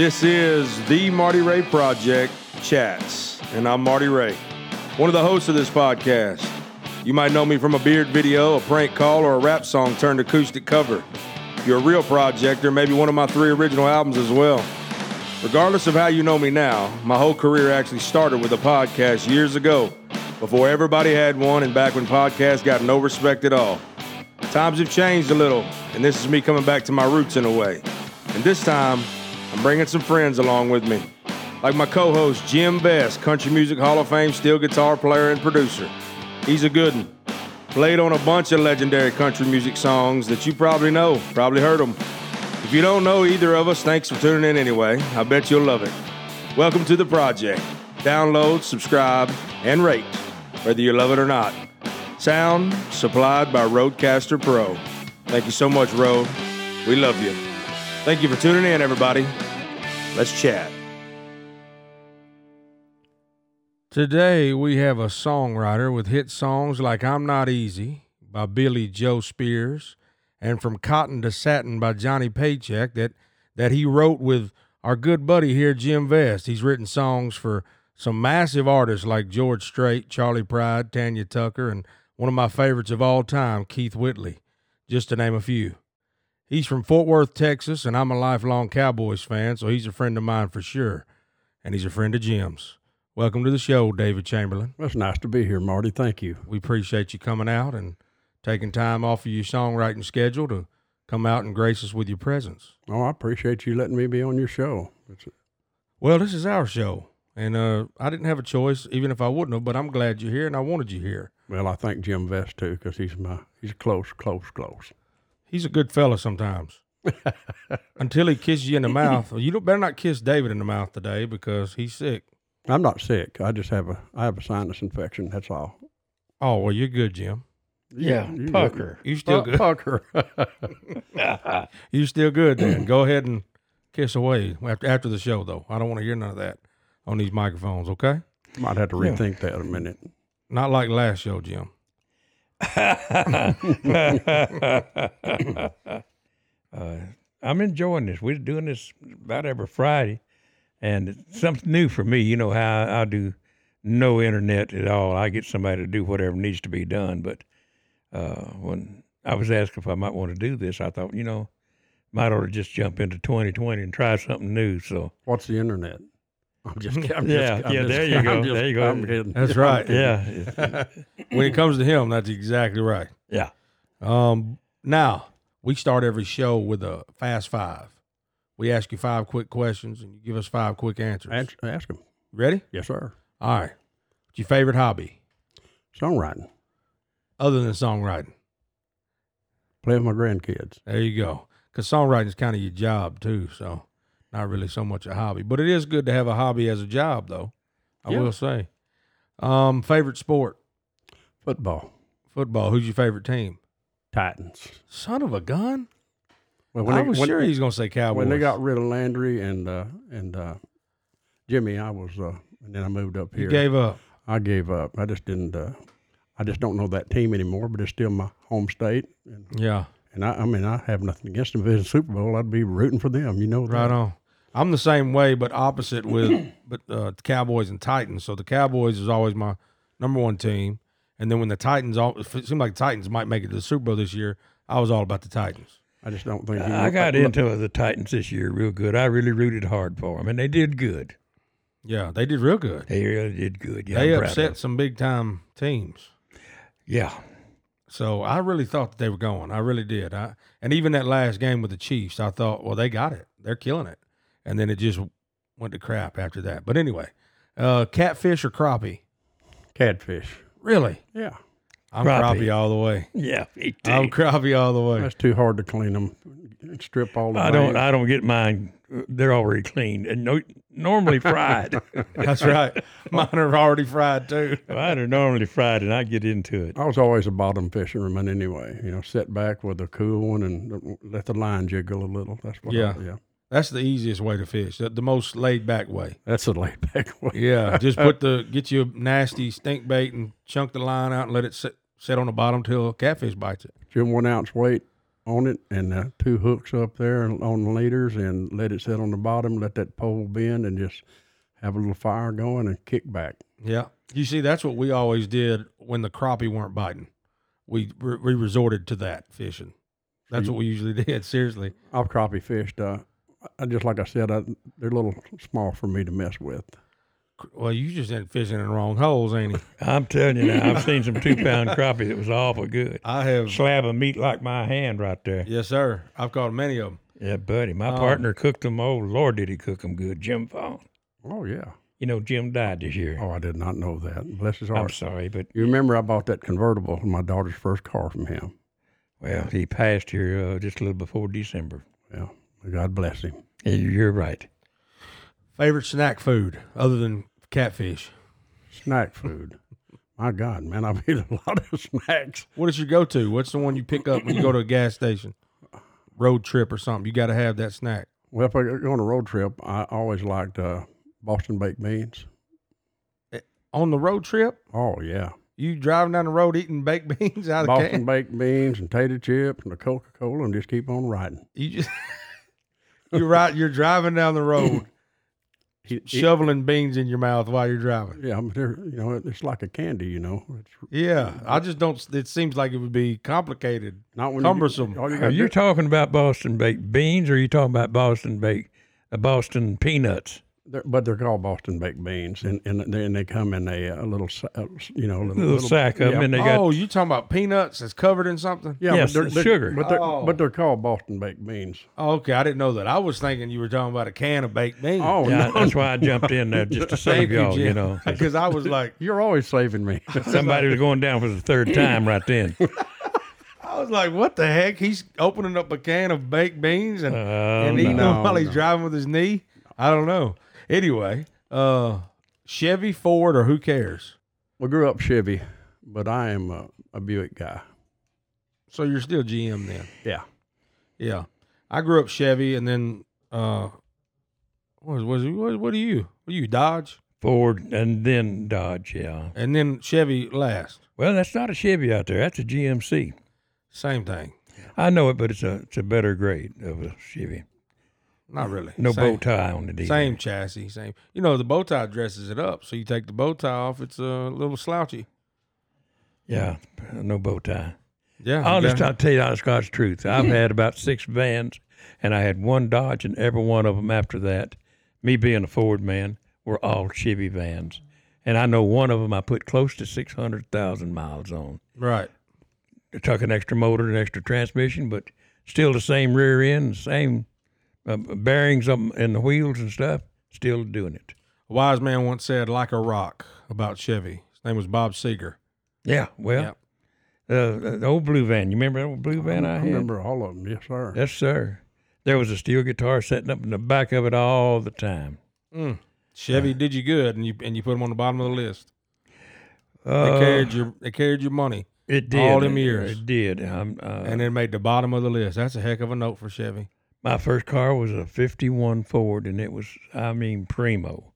This is the Marty Ray Project Chats, and I'm Marty Ray, one of the hosts of this podcast. You might know me from a beard video, a prank call, or a rap song turned acoustic cover. If you're a real maybe one of my three original albums as well. Regardless of how you know me now, my whole career actually started with a podcast years ago, before everybody had one and back when podcasts got no respect at all. Times have changed a little, and this is me coming back to my roots in a way. And this time, I'm bringing some friends along with me. Like my co host, Jim Vest, Country Music Hall of Fame steel guitar player and producer. He's a good one. Played on a bunch of legendary country music songs that you probably know, probably heard them. If you don't know either of us, thanks for tuning in anyway. I bet you'll love it. Welcome to the project. Download, subscribe, and rate, whether you love it or not. Sound supplied by RODECaster Pro. Thank you so much, Rode. We love you. Thank you for tuning in, everybody. Let's chat. Today we have a songwriter with hit songs like I'm Not Easy by Billie Jo Spears and From Cotton to Satin by Johnny Paycheck that that he wrote with our good buddy here Jim Vest. He's written songs for some massive artists like George Strait, Charley Pride, Tanya Tucker and one of my favorites of all time, Keith Whitley, just to name a few. He's from Fort Worth, Texas, and I'm a lifelong Cowboys fan, so he's a friend of mine for sure. And he's a friend of Jim's. Welcome to the show, David Chamberlain. It's nice to be here, Marty. Thank you. We appreciate you coming out and taking time off of your songwriting schedule to come out and grace us with your presence. Oh, I appreciate you letting me be on your show. It's, Well, this is our show, and uh, I didn't have a choice, even if I wouldn't have. But I'm glad you're here, and I wanted you here. well, I thank Jim Vest too because he's my he's close, close, close. He's a good fella sometimes, until he kisses you in the mouth. Well, you better not kiss David in the mouth today because he's sick. I'm not sick. I just have a I have a sinus infection. That's all. Oh well, you're good, Jim. Yeah, you- pucker. You still Pu- good. Pucker. You still good, then. Go ahead and kiss away after after the show, though. I don't want to hear none of that on these microphones. Okay. Might have to Yeah. rethink that a minute. Not like last show, Jim. Uh, I'm enjoying this. We're doing this about every Friday, and it's something new for me. You know how I, do no internet at all. I get somebody to do whatever needs to be done. But uh, when I was asked if I might want to do this, I thought, you know, might ought to just jump into 2020 and try something new. So What's the internet? I'm just kidding. I'm Yeah, just, I'm yeah, just there you go. I'm just- There you go. I'm kidding. That's right. yeah, when it comes to him, that's exactly right. yeah. Um, now we start every show with a fast five. We ask you five quick questions, and you give us five quick answers. Ask, ask him. Ready? Yes, sir. All right. What's your favorite hobby Songwriting. other than songwriting? Play with my grandkids. There you go. Because songwriting is kind of your job too, so not really so much a hobby, but it is good to have a hobby as a job, though. I Yeah. will say. Um, favorite sport, Football. football. Who's your favorite team? Titans. Son of a gun! Well, I they- was sure he's going to say Cowboys. when they got rid of Landry and uh, and uh, Jimmy, I was uh, and then I moved up you here. gave up. I gave up. I just didn't. Uh, I just don't know that team anymore. But it's still my home state, and, Yeah, and I, I mean I have nothing against them. If it's a Super Bowl, I'd be rooting for them. You know, right on. I'm the same way, but opposite with but uh, the Cowboys and Titans. So the Cowboys is always my number one team, and then when the Titans, all it seemed like the Titans might make it to the Super Bowl this year, I was all about the Titans. I just don't think. you I got look- into the Titans this year real good. I really rooted hard for them, and they did good. Yeah, they did real good. They really did good. Yeah, they I'm upset some big time teams. Yeah, So I really thought that they were going. I really did. I and even that last game with the Chiefs, I thought, well, they got it. They're killing it. And then it just went to crap after that. But anyway, uh, catfish or crappie? catfish. Really? Yeah, I'm Crappie. crappie all the way. yeah. me too. I'm crappie all the way. that's too hard to clean them. Strip all the. I don't. veins. I don't get mine. They're already cleaned and no, normally fried. That's right. Mine are already fried too. mine are normally fried, and I get into it. I was always a bottom fisherman anyway. You know, sit back with a cool one and let the line jiggle a little. That's what. Yeah. I, yeah. That's the easiest way to fish. The, the most laid back way. That's a laid back way. Yeah, just put the get you a nasty stink bait and chunk the line out and let it sit, sit on the bottom till a catfish bites it. Your one ounce weight on it and uh, two hooks up there on the leaders and let it sit on the bottom, let that pole bend and just have a little fire going and kick back. Yeah. You see, that's what we always did when the crappie weren't biting. We re- we resorted to that fishing. That's what we usually did. Seriously. I've crappie fished. Uh, I, just like I said, I, they're a little small for me to mess with. Well, you just ain't fishing in the wrong holes, ain't he? I'm telling you now, I've seen some two pound crappie that was awful good. I have. Slab of meat like my hand right there. Yes, sir. I've caught many of them. Yeah, buddy. My Um, partner cooked them. Oh, Lord, did he cook them good. Jim Fawn. Oh yeah. You know, Jim died this year. Oh, I did not know that. Bless his heart. I'm sorry, but, You remember I bought that convertible, from my daughter's first car from him. well, he passed here uh, just a little before December. Yeah. God bless him. You're right. Favorite snack food other than catfish? Snack food. my God, man, I've eaten a lot of snacks. What is your go to? What's the one you pick up when you go to a gas station, road trip or something? You got to have that snack. Well, if I go on a road trip, I always liked uh, Boston baked beans. On the road trip, Oh yeah, you driving down the road eating baked beans out of the Boston can. baked beans and tater chips and a Coca Cola, and just keep on riding. You just you're right. You're driving down the road, It- it- shoveling beans in your mouth while you're driving. yeah, but they're you know it's like a candy, you know. It's Yeah, I just don't. It seems like it would be complicated. not when Cumbersome. You, you Are you do- talking about Boston baked beans or are you talking about Boston baked, uh, Boston peanuts? They're, but they're called Boston baked beans, and and they, and they come in a, a little uh, you know a little, little sack of 'em, yeah, and they got oh, you talking about peanuts that's covered in something? yeah, Yes, but they're, they're- sugar. But they're Oh. but they're called Boston baked beans. Oh, okay, I didn't know that. I was thinking you were talking about a can of baked beans. Oh yeah, no, that's why I jumped in there just to save y'all, Jim. you know, because I was like, you're always saving me. Somebody was going down for the third time right then. I was like, what the heck? He's opening up a can of baked beans and, Oh, and eating no. them while he's driving with his knee. I don't know. Anyway, uh, Chevy, Ford, or who cares? we grew up Chevy, but I am a, a Buick guy. So you're still GM then? Yeah, Yeah. I grew up Chevy, and then uh, what was what, what are you? What are you Dodge, Ford and then Dodge, yeah. and then Chevy last. Well, that's not a Chevy out there. That's a GMC. Same thing. I know it, but it's a it's a better grade of a Chevy. Not mm-hmm. really. No same, bow tie on the deal. Same chassis. Same. You know the bow tie dresses it up. So you take the bow tie off, it's a little slouchy. Yeah, no bow tie. Yeah. I'll just I'll tell you the God's truth. I've had about six vans, and I had one Dodge, and every one of them after that, me being a Ford man, were all Chevy vans. And I know one of them I put close to 600,000 miles on. right. It took an extra motor and extra transmission, but still the same rear end, same uh, bearings up in the wheels and stuff, still doing it. A wise man once said, "Like a rock," about Chevy. His name was Bob Seger. Yeah, well, uh, the old blue van. You remember that old blue van I, I had? remember all of them. Yes, sir. Yes, sir. There was a steel guitar sitting up in the back of it all the time. Mm. Chevy did you good, and you and you put them on the bottom of the list. They Uh, carried your they carried your money, it did. all them It- years. It did. Um, uh, and then made the bottom of the list. That's a heck of a note for Chevy. My first car was a 51 Ford, and it was, I mean, primo.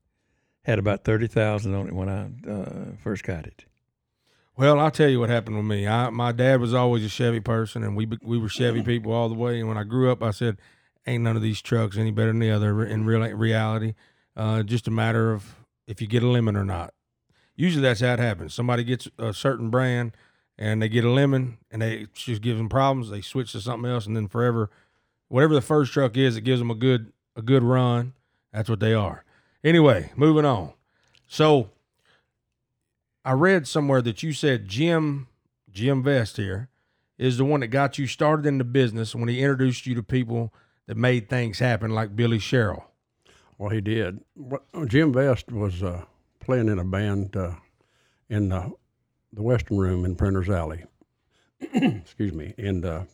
Had about 30,000 on it when I uh, first got it. Well, I'll tell you what happened with me. I, my dad was always a Chevy person, and we we were Chevy people all the way. And when I grew up, I said, "Ain't none of these trucks any better than the other." In real reality, uh, just a matter of if you get a lemon or not. Usually, that's how it happens. Somebody gets a certain brand, and they get a lemon, and they just gives them problems. They switch to something else, and then forever, whatever the first truck is, it gives them a good a good run. That's what they are. Anyway, moving on. So I read somewhere that you said Jim Jim Vest here is the one that got you started in the business when he introduced you to people that made things happen, like Billy Sherrill. Well, he did. Jim Vest was uh, playing in a band uh, in the, the Western Room in Printer's Alley. Excuse me. And uh,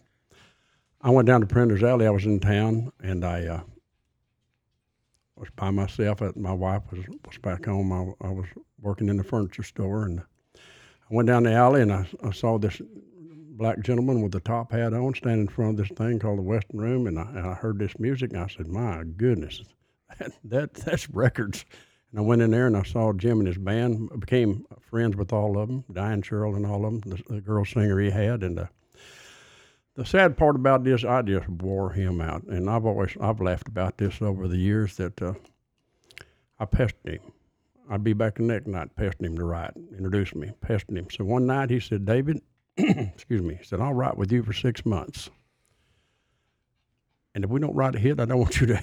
I went down to Printer's Alley. I was in town, and I uh, was by myself. My wife was was back home. I, I was working in the furniture store, and I went down the alley, and I, I saw this black gentleman with the top hat on standing in front of this thing called the Western Room, and I, and I heard this music, and I said, "My goodness, that, that that's records." And I went in there and I saw Jim and his band. Became friends with all of them, Diane Sherrill and all of them, the, the girl singer he had, and uh, the sad part about this, I just wore him out, and I've always I've laughed about this over the years that uh, I pestered him. I'd be back the next night pestering him to write, introduce me, pestering him. So one night he said, David, excuse me, he said, I'll write with you for six months. And if we don't write a hit, I don't want you to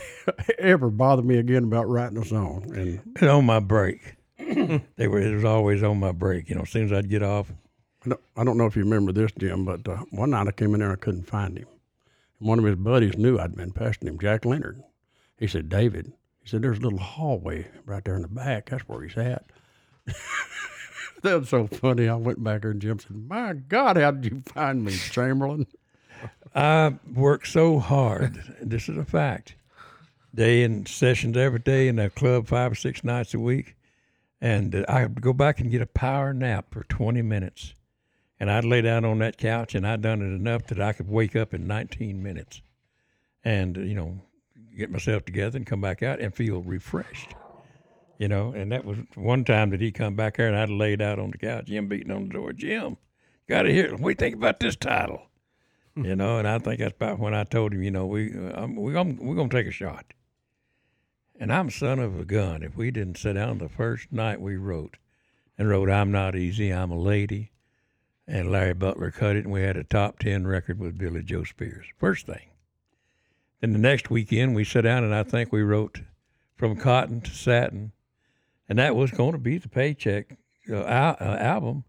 ever bother me again about writing a song. And And on my break, they were. It was always on my break. You know, as soon as I'd get off, I don't, know if you remember this, Jim, but uh, one night I came in there and I couldn't find him. And one of his buddies knew I'd been pestering him, Jack Leonard. He said, David, he said, there's a little hallway right there in the back. That's where he's at. that was so funny. I went back there and Jim said, My God, how did you find me, Chamberlain? I work so hard. this is a fact. Day in sessions every day in that club five or six nights a week. And uh, I go back and get a power nap for 20 minutes. And I'd lay down on that couch and I'd done it enough that I could wake up in 19 minutes and, you know, get myself together and come back out and feel refreshed. You know, and that was one time that he come back there and I'd laid out on the couch, Jim beating on the door, Jim, got to hear, you think about this title? you know, and I think that's about when I told him, you know, we uh, um, we gonna, we're gonna take a shot. And I'm son of a gun. If we didn't sit down the first night we wrote, and wrote "I'm Not Easy, I'm a Lady," and Larry Butler cut it, and we had a top ten record with Billie Jo Spears. First thing. Then the next weekend we sat down, and I think we wrote "From Cotton to Satin," and that was going to be the paycheck uh, al- uh, album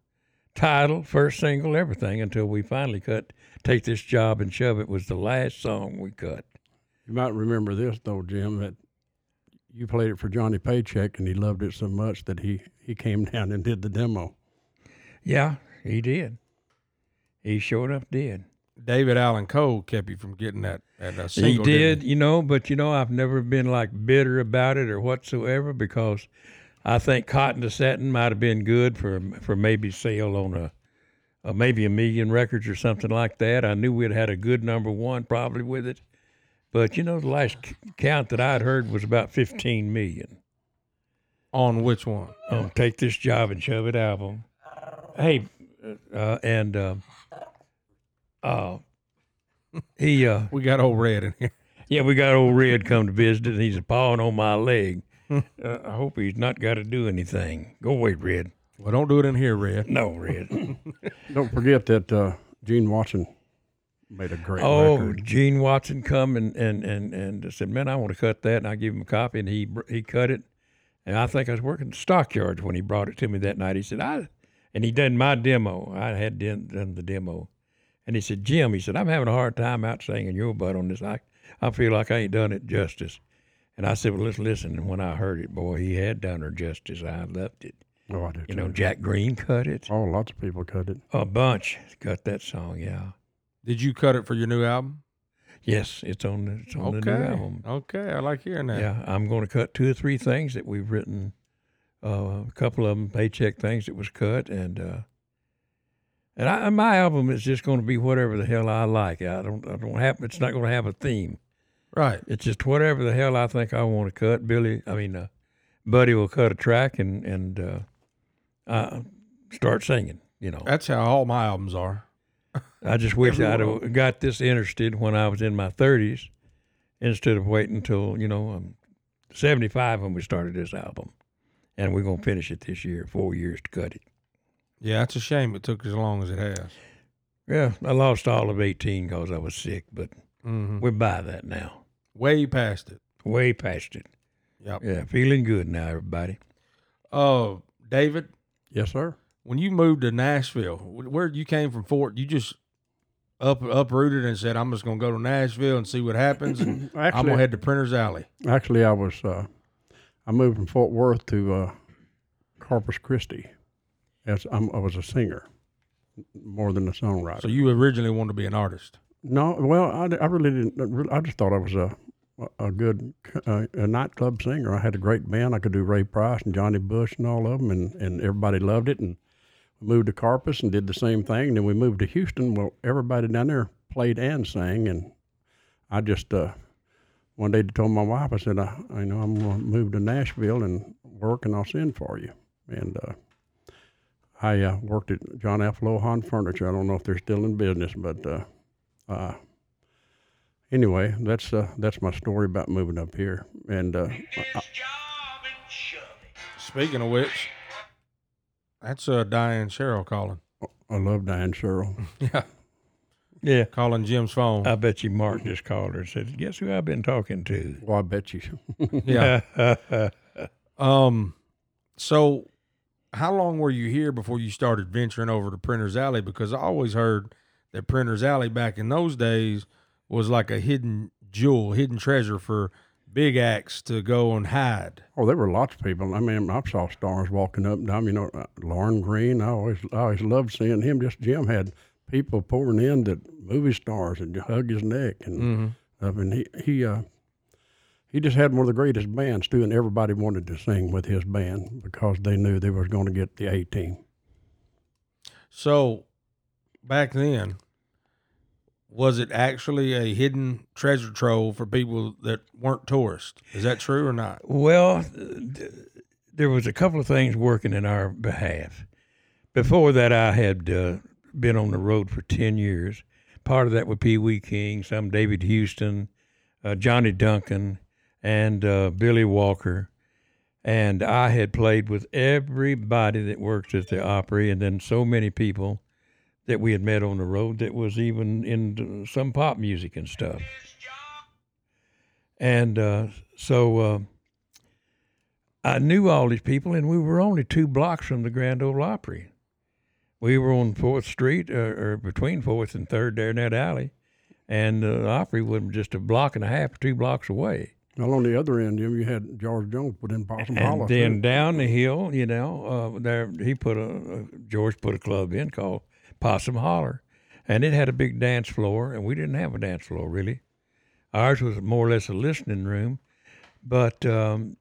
title, first single, everything until we finally cut Take This Job and Shove It was the last song we cut. You might remember this, though, Jim, that you played it for Johnny Paycheck and he loved it so much that he, he came down and did the demo. Yeah, he did. He sure enough did. David Allan Coe kept you from getting that, that uh, He single. did, didn't you know, but you know, I've never been like bitter about it or whatsoever because I think Cotton to Satin might have been good for for maybe sale on a, a maybe a million records or something like that. I knew we'd had a good number one probably with it, but you know, the last c- count that I'd heard was about fifteen million. On which one? um, take this job and shove it album. Hey, uh, and uh, uh, he, uh, We got old Red in here. yeah, we got old Red come to visit, and he's pawing on my leg. uh, I hope he's not got to do anything. Go away, Red. Well, don't do it in here, Red. No, Red. Don't forget that uh, Gene Watson made a great oh, record. Gene Watson come and and and and said, "Man, I want to cut that," and I gave him a copy, and he br- he cut it. And I think I was working the stockyards when he brought it to me that night. He said, "I," and he done my demo. I had done, done the demo, and he said, "Jim," he said, "I'm having a hard time out singing your butt on this. I I feel like I ain't done it justice." And I said, "Well, let's listen." And when I heard it, boy, he had done her justice. I loved it. Oh, I did You know. Jack Greene cut it. Oh, lots of people cut it. A bunch cut that song. Yeah. Did you cut it for your new album? Yes, it's on the it's on the new album. Okay, I like hearing that. Yeah, I'm going to cut two or three things that we've written. Uh, a couple of them paycheck things that was cut, and uh, and I, my album is just going to be whatever the hell I like. I don't I don't have it's not going to have a theme. Right. It's just whatever the hell I think I want to cut. Billy, I mean, uh, Buddy will cut a track and and uh, uh, start singing. You know, That's how all my albums are. I just wish I'd got this interested when I was in my 30s instead of waiting until, you know, I'm 75 when we started this album. And we're going to finish it this year, four years to cut it. Yeah, it's a shame it took as long as it has. Yeah, I lost all of 18 because I was sick, but Mm-hmm. we're by that now. Way past it. Way past it. Yep. Yeah, feeling good now, everybody. Oh, David, Yes, sir. when you moved to Nashville, where you came from Fort, you just up uprooted and said, "I'm just gonna go to Nashville and see what happens." And I'm gonna head to Printer's Alley. actually, I was uh, I moved from Fort Worth to uh, Corpus Christi. As I'm, I was a singer, more than a songwriter. So you originally wanted to be an artist. No, well, I, I really didn't. I just thought I was a a good uh, a nightclub singer. I had a great band. I could do Ray Price and Johnny Bush and all of them, and, and everybody loved it. And we moved to Corpus and did the same thing. And then we moved to Houston. Well, everybody down there played and sang, and I just uh, one day told my wife, I said, I, I know I'm going to move to Nashville and work, and I'll send for you. And uh, I uh, worked at John F. Lohan Furniture. I don't know if they're still in business, but uh, Uh, anyway, that's uh, that's my story about moving up here. And uh, I, Speaking of which, that's uh, Diane Sherrill calling. I love Diane Sherrill. Yeah, Yeah. calling Jim's phone. I bet you Mark just called her and said, Guess who I've been talking to? Well, I bet you. yeah. Um. So, how long were you here before you started venturing over to Printer's Alley? Because I always heard that Printer's Alley back in those days was like a hidden jewel, hidden treasure for big acts to go and hide. Oh, there were lots of people. I mean, I saw stars walking up and down. You know, uh, Lorne Greene. I always, I always loved seeing him. Just Jim had people pouring in that movie stars and hug his neck and Mm-hmm. I mean, he he uh, he just had one of the greatest bands too, and everybody wanted to sing with his band because they knew they was going to get the A team. So, back then, was it actually a hidden treasure trove for people that weren't tourists? Is that true or not? Well, th- there was a couple of things working in our behalf. Before that, I had uh, been on the road for 10 years. Part of that with Pee Wee King, some David Houston, uh, Johnny Duncan, and uh, Billy Walker. And I had played with everybody that works at the Opry, and then so many people that we had met on the road that was even in some pop music and stuff. And uh, so uh, I knew all these people, and we were only two blocks from the Grand Ole Opry. We were on Fourth Street, or, or between Fourth and Third, there in that alley, and the Opry was just a block and a half, or two blocks away. Well, on the other end, Jim, you had George Jones put in Possum Holler. And Hollow. then too. down the hill, you know, uh, there he put a, a George put a club in called Possum Holler, and it had a big dance floor, and we didn't have a dance floor really. Ours was more or less a listening room, but um,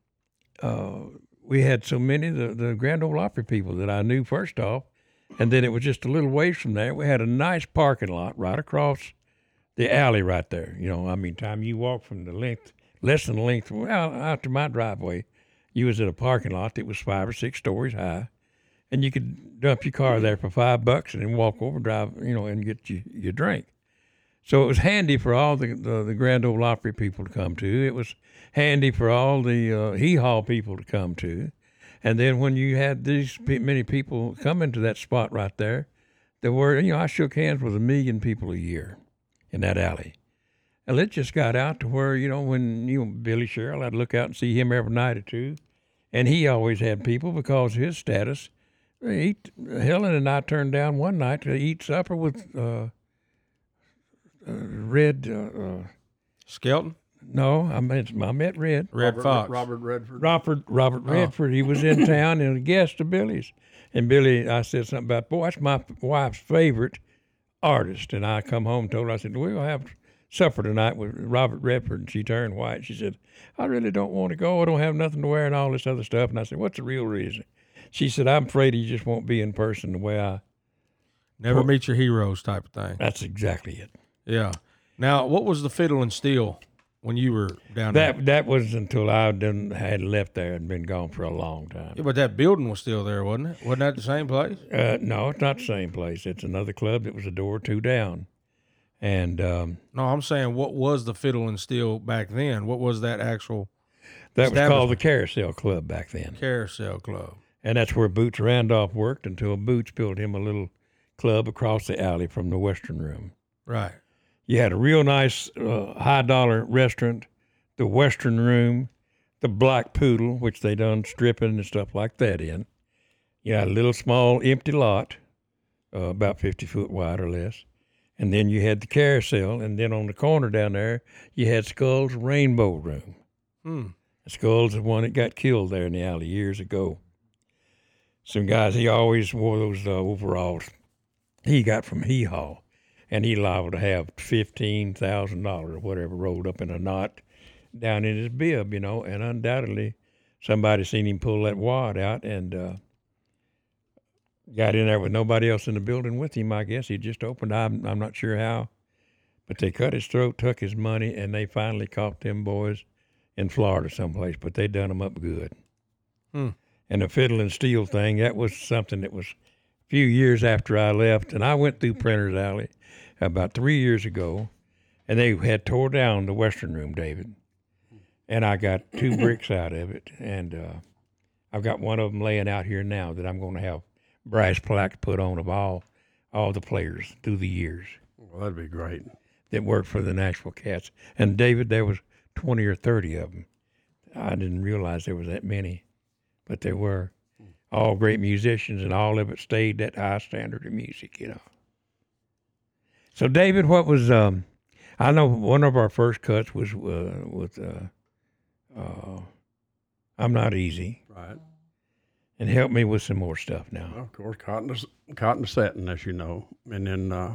uh, we had so many the the Grand Ole Opry people that I knew first off, and then it was just a little ways from there. We had a nice parking lot right across the alley right there. You know, I mean, time you walk from the length, less than the length, well, out to my driveway, you was at a parking lot that was five or six stories high, and you could dump your car there for five bucks and then walk over, drive, you know, and get you your drink. So it was handy for all the, the, the Grand Ole Opry people to come to. It was handy for all the uh, hee haw people to come to. And then when you had these many people coming to that spot right there, there were, you know, I shook hands with a million people a year in that alley. And it just got out to where, you know, when, you know, Billy Sherrill, I'd look out and see him every night or two. And he always had people because his status. He, Helen and I turned down one night to eat supper with uh, uh, Red. Uh, uh, Skelton, no, I met I met Red. Red Robert, Fox. Robert Redford. Robert Robert oh. Redford. He was in town and a guest of Billy's. And Billy, I said something about, boy, that's my wife's favorite artist. And I come home and told her, I said, we'll have supper tonight with Robert Redford. And she turned white. She said, I really don't want to go. I don't have nothing to wear and all this other stuff. And I said, what's the real reason? She said, I'm afraid he just won't be in person the way I. never meet your heroes type of thing. That's exactly it. Yeah. Now, what was the fiddle and steel when you were down there? That that was until I done, had left there and been gone for a long time. Yeah, but that building was still there, wasn't it? Wasn't that the same place? Uh, no, it's not the same place. It's another club that was a door or two down. And um, No, I'm saying what was the fiddle and steel back then? What was that actual that was called the Carousel Club back then. carousel club? And that's where Boots Randolph worked until Boots built him a little club across the alley from the Western Room. Right. You had a real nice uh, high dollar restaurant, the Western Room, the Black Poodle, which they done stripping and stuff like that in. You had a little small empty lot, uh, about 50 foot wide or less. And then you had the carousel. And then on the corner down there, you had Skull's Rainbow Room. Hmm. Skull's the one that got killed there in the alley years ago. Some guys, he always wore those uh, overalls he got from Hee Haw, and he liable to have fifteen thousand dollars or whatever rolled up in a knot down in his bib, you know. And undoubtedly, somebody seen him pull that wad out and uh, got in there with nobody else in the building with him. I guess he just opened. I'm I'm not sure how, but they cut his throat, took his money, and they finally caught them boys in Florida someplace. But they done them up good. Hmm. And the fiddle and steel thing, that was something that was a few years after I left, and I went through Printer's Alley, about three years ago, and they had tore down the Western Room, David, and I got two bricks out of it, and uh, I've got one of them laying out here now that I'm going to have brass plaques put on of all all the players through the years Well, that'd be great. that worked for the Nashville Cats. And David, there was twenty or thirty of them. I didn't realize there was that many, but there were. All great musicians, and all of it stayed that high standard of music, you know. So, David, what was? Um, I know one of our first cuts was uh, with uh, uh, "I'm Not Easy," Right. and help me with some more stuff now. Well, of course, cotton cotton satin, as you know, and then uh,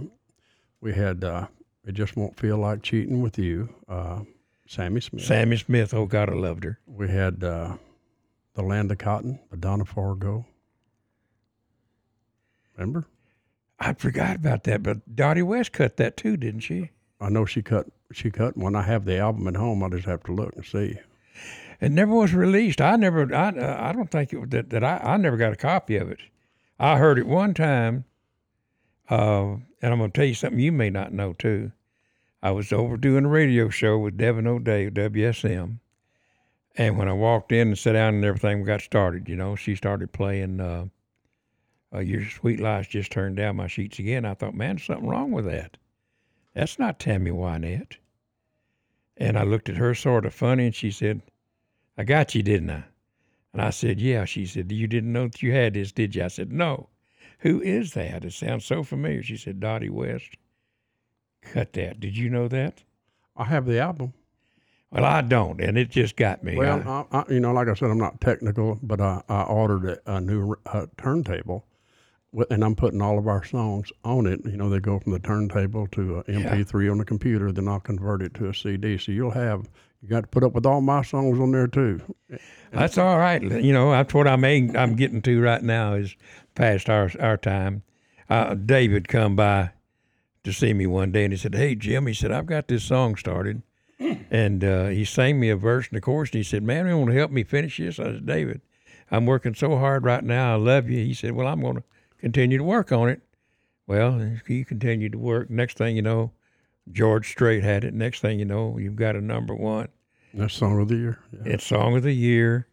we had uh, it just won't feel like cheating with you, uh, Sammi Smith. Sammi Smith, oh God, I loved her. We had uh, the land of cotton, the Donna Fargo. Remember? I forgot about that, but Dottie West cut that too, didn't she? I know she cut she cut one. I have the album at home. I just have to look and see. It never was released. I never. I. Uh, I don't think it, that that I. I never got a copy of it. I heard it one time, uh, and I'm going to tell you something you may not know too. I was over doing a radio show with Devon O'Day, WSM, and when I walked in and sat down and everything we got started, you know, she started playing. Uh, uh, Your Sweet Lies just turned down my sheets again. I thought, man, something wrong with that. That's not Tammy Wynette. And I looked at her sort of funny, and she said, I got you, didn't I? And I said, Yeah. She said, You didn't know that you had this, did you? I said, No. Who is that? It sounds so familiar. She said, Dottie West. Cut that. Did you know that? I have the album. Well, I don't, and it just got me. Well, I, I, you know, like I said, I'm not technical, but I, I ordered a, a new uh, turntable, and I'm putting all of our songs on it. You know, they go from the turntable to a MP3 on the computer, then I'll convert it to a CD. So you'll have you got to put up with all my songs on there too. That's all right. You know, that's what I'm I'm getting to right now is past our our time. Uh, David come by to see me one day and he said, "Hey Jim," he said, "I've got this song started," and uh, he sang me a verse and a chorus. And he said, "Man, you want to help me finish this?" I said, "David, I'm working so hard right now. I love you." He said, "Well, I'm going to continue to work on it." Well, he continued to work. Next thing you know, George Strait had it. Next thing you know, you've got a number one. That's song of the year. Yeah. It's song of the year.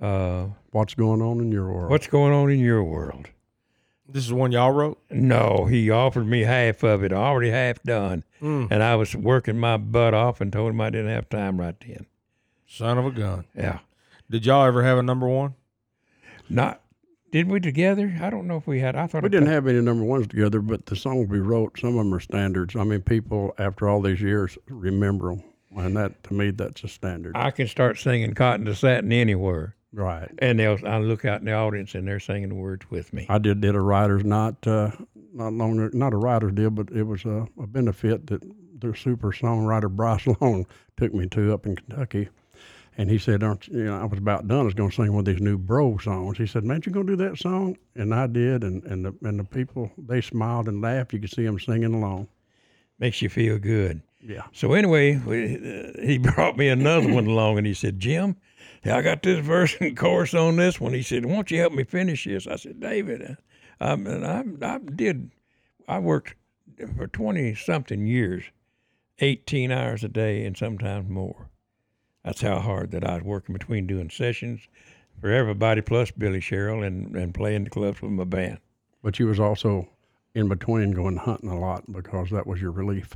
Uh, What's going on in your world? What's going on in your world? This is one y'all wrote. No, he offered me half of it, already half done. Mm. And I was working my butt off and told him I didn't have time right then. Son of a gun. Yeah. Did y'all ever have a number one? Not, did we together? I don't know if we had. I thought We it- didn't have any number ones together, but the songs we wrote, some of them are standards. I mean, people after all these years remember them, and that to me, that's a standard. I can start singing Cotton to Satin anywhere. right. And they'll, I look out in the audience and they're singing the words with me. I did did a writer's not uh, not long not a writer's deal, but it was a, a benefit that the super songwriter Bryce Long took me to up in Kentucky. And he said, Aren't you, you know, I was about done. I was going to sing one of these new bro songs. He said, Man, you going to do that song? And I did. And, and, the, and the people, they smiled and laughed. You could see them singing along. Makes you feel good. Yeah. So anyway, we, uh, he brought me another one along, and he said, "Jim, I got this verse and chorus on this one." He said, "Won't you help me finish this?" I said, "David, uh, I, I, I did. I worked for twenty something years, eighteen hours a day, and sometimes more. That's how hard that I was working between doing sessions for everybody, plus Billy Sherrill, and and playing the clubs with my band." But you was also in between going hunting a lot because that was your relief.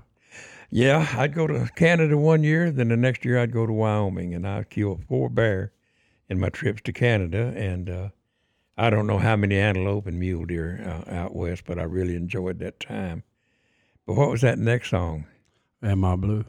Yeah, I'd go to Canada one year, then the next year I'd go to Wyoming, and I'd kill four bear in my trips to Canada. And uh, I don't know how many antelope and mule deer uh, out west, but I really enjoyed that time. But what was that next song? Am I blue?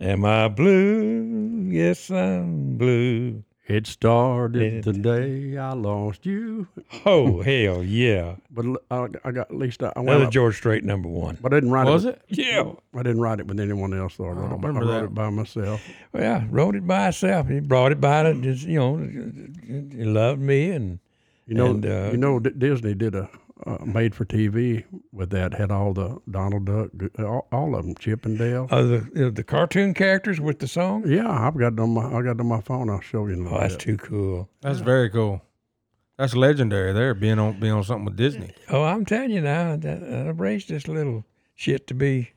Am I blue? Yes, I'm blue. It started the day I lost you. Oh hell yeah! But I got at least I, I Another up, George Strait number one. but I didn't write Was it. it? Yeah. I didn't write it with anyone else, though. I wrote, I it, remember I wrote it by myself. Well, yeah, wrote it by myself. He brought it by to just you know, he loved me and You know, And, uh, you know, D- Disney did a uh, made for TV with that. Had all the Donald Duck, all, all of them, Chip and Dale. uh, the uh, the cartoon characters with the song. yeah, I've got it on my I got it on my phone. I'll show you. In a Oh, that's bit. too cool. That's very cool. That's legendary there, being on being on something with Disney. Oh, I'm telling you now, that, I raised this little shit to be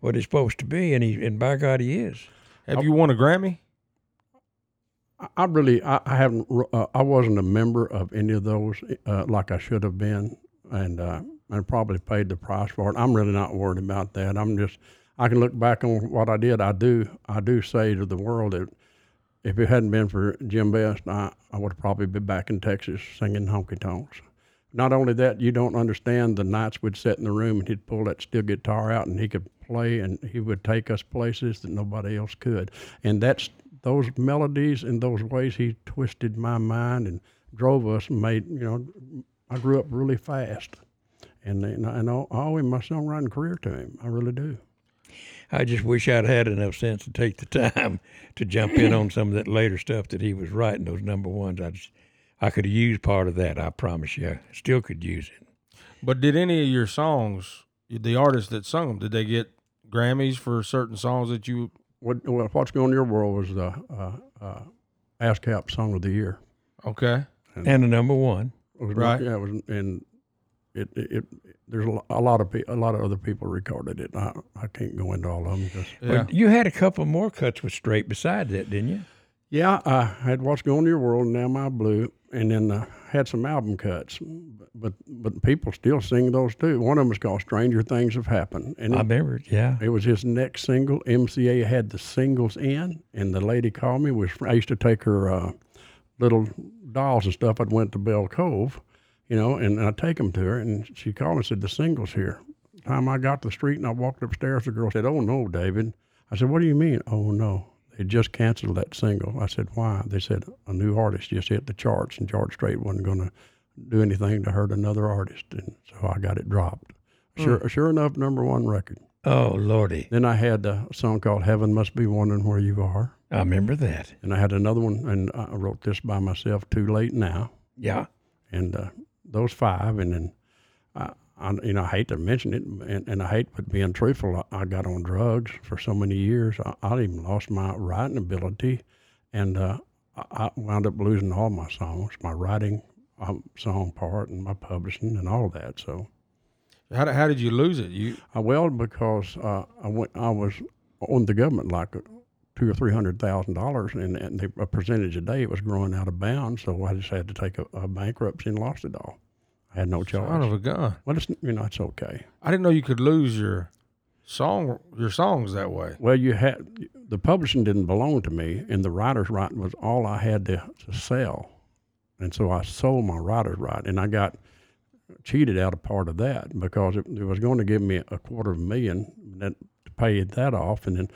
what it's supposed to be, and he and by God he is. Have you won a Grammy? I- I really, I, I haven't, uh, I wasn't a member of any of those uh, like I should have been, and uh, and probably paid the price for it. I'm really not worried about that. I'm just, I can look back on what I did. I do, I do say to the world that if it hadn't been for Jim Vest, I, I would probably be back in Texas singing honky tonks. Not only that, you don't understand the nights we'd sit in the room and he'd pull that steel guitar out and he could play and he would take us places that nobody else could. And that's those melodies and those ways he twisted my mind and drove us and made, you know, I grew up really fast. And, and, I, and I owe him my songwriting career to him. I really do. I just wish I'd had enough sense to take the time to jump in on some of that later stuff that he was writing. Those number ones, I just, I could have used part of that. I promise you, I still could use it. But did any of your songs, the artists that sung them, did they get Grammys for certain songs that you? What, well, What's Going on in Your World was the uh, uh, ASCAP Song of the Year. Okay, And the number one, It was Right. Yeah, it was, and it, it, it there's a, lot of pe- a lot of other people recorded it. I, I can't go into all of them. Just yeah. But you had a couple more cuts with Strait beside that, didn't you? yeah, I had What's Going on in Your World, and Now My Blue, and then uh, had some album cuts. But but people still sing those too. One of them is called Stranger Things Have Happened, and I it, remember it. Yeah. it was his next single. MCA had the singles in, and the lady called me. Was I used to take her uh, little dolls and stuff. I'd went to Bell Cove, you know, and I take them to her, and she called and said the singles here. Time I got to the street and I walked upstairs, the girl said, "Oh no, David." I said, "What do you mean?" "Oh no, they just canceled that single." I said, "Why?" They said a new artist just hit the charts, and George Strait wasn't going to do anything to hurt another artist, and so I got it dropped. Hmm. Sure, sure enough, number one record. Oh lordy, Then I had a song called "Heaven Must Be Wondering Where You Are," I remember that. and I had another one, and I wrote this by myself, "Too Late Now," Yeah. and uh, those five, and then I, I, you know, I hate to mention it, and, and I hate but being truthful. I, I got on drugs for so many years. I, I even lost my writing ability, and uh, I, wound up losing all my songs, my writing um, song part, and my publishing, and all that. So. How, did- how did you lose it? You Uh, well, because uh, I went, I was on the government like uh, two or three hundred thousand dollars, and, and the a percentage a day it was growing out of bounds. So I just had to take a, a bankruptcy and lost it all. I had no choice. son of a gun. well, it's you know it's okay. I didn't know you could lose your song your songs that way. Well, you had the publishing didn't belong to me, and the writer's right was all I had to, to sell, and so I sold my writer's right, and I got cheated out of part of that because it, it was going to give me a quarter of a million that, to pay that off, and then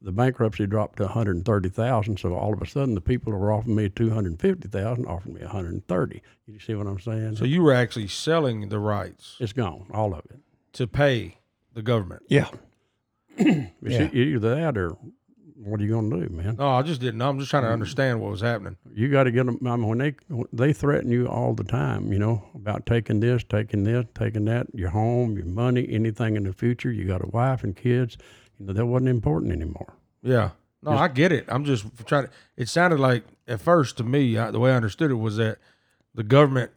the bankruptcy dropped to 130,000. So all of a sudden, the people who were offering me 250,000 offered me 130. You see what I'm saying? So you were actually selling the rights it's gone, all of it. to pay the government. Yeah. It's Yeah. either that or what are you going to do, man? No, I just didn't know. I'm just trying to understand what was happening. You got to get them. I mean, when they they threaten you all the time, you know, about taking this, taking this, taking that, your home, your money, anything in the future. You got a wife and kids. You know, that wasn't important anymore. Yeah. No, I get it. I'm just trying to. It sounded like at first to me, I, the way I understood it was that the government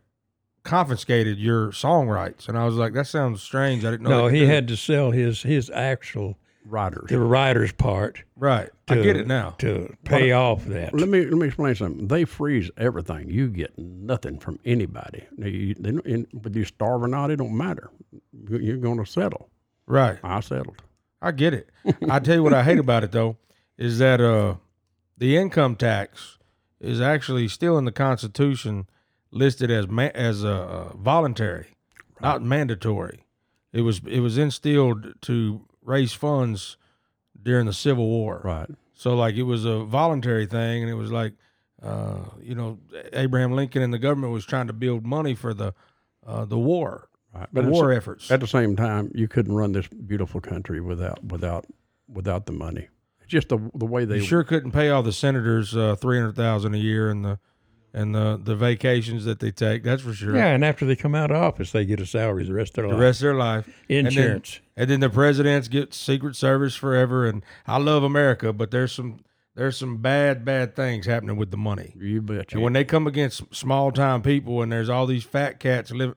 confiscated your song rights, and I was like, that sounds strange. I didn't know. No, he do that. had to sell his his actual Writers. the writer's part right. I to- get it now. to pay off that. Let me let me explain something. They freeze everything. You get nothing from anybody. Now, you, they, don't- and, whether you starve or not, it don't matter. You- You're going to settle. Right. I settled. I get it. I tell you what I hate about it though is that uh the income tax is actually still in the Constitution listed as ma- as a uh, voluntary, not mandatory. It was it was instilled to raise funds during the Civil War. Right. So like it was a voluntary thing, and it was like, uh, you know, Abraham Lincoln and the government was trying to build money for the uh, the war, Right. the But war efforts. at the same time, you couldn't run this beautiful country without without without the money. Just the the way they You sure couldn't pay all the senators uh, three hundred thousand a year and the and the the vacations that they take. That's for sure. yeah, and after they come out of office, they get a salary the rest of their The life. rest of their life, And then- Insurance. and then the presidents get Secret Service forever. And I love America, but there's some there's some bad bad things happening with the money. You bet. And when they come against small time people, and there's all these fat cats living,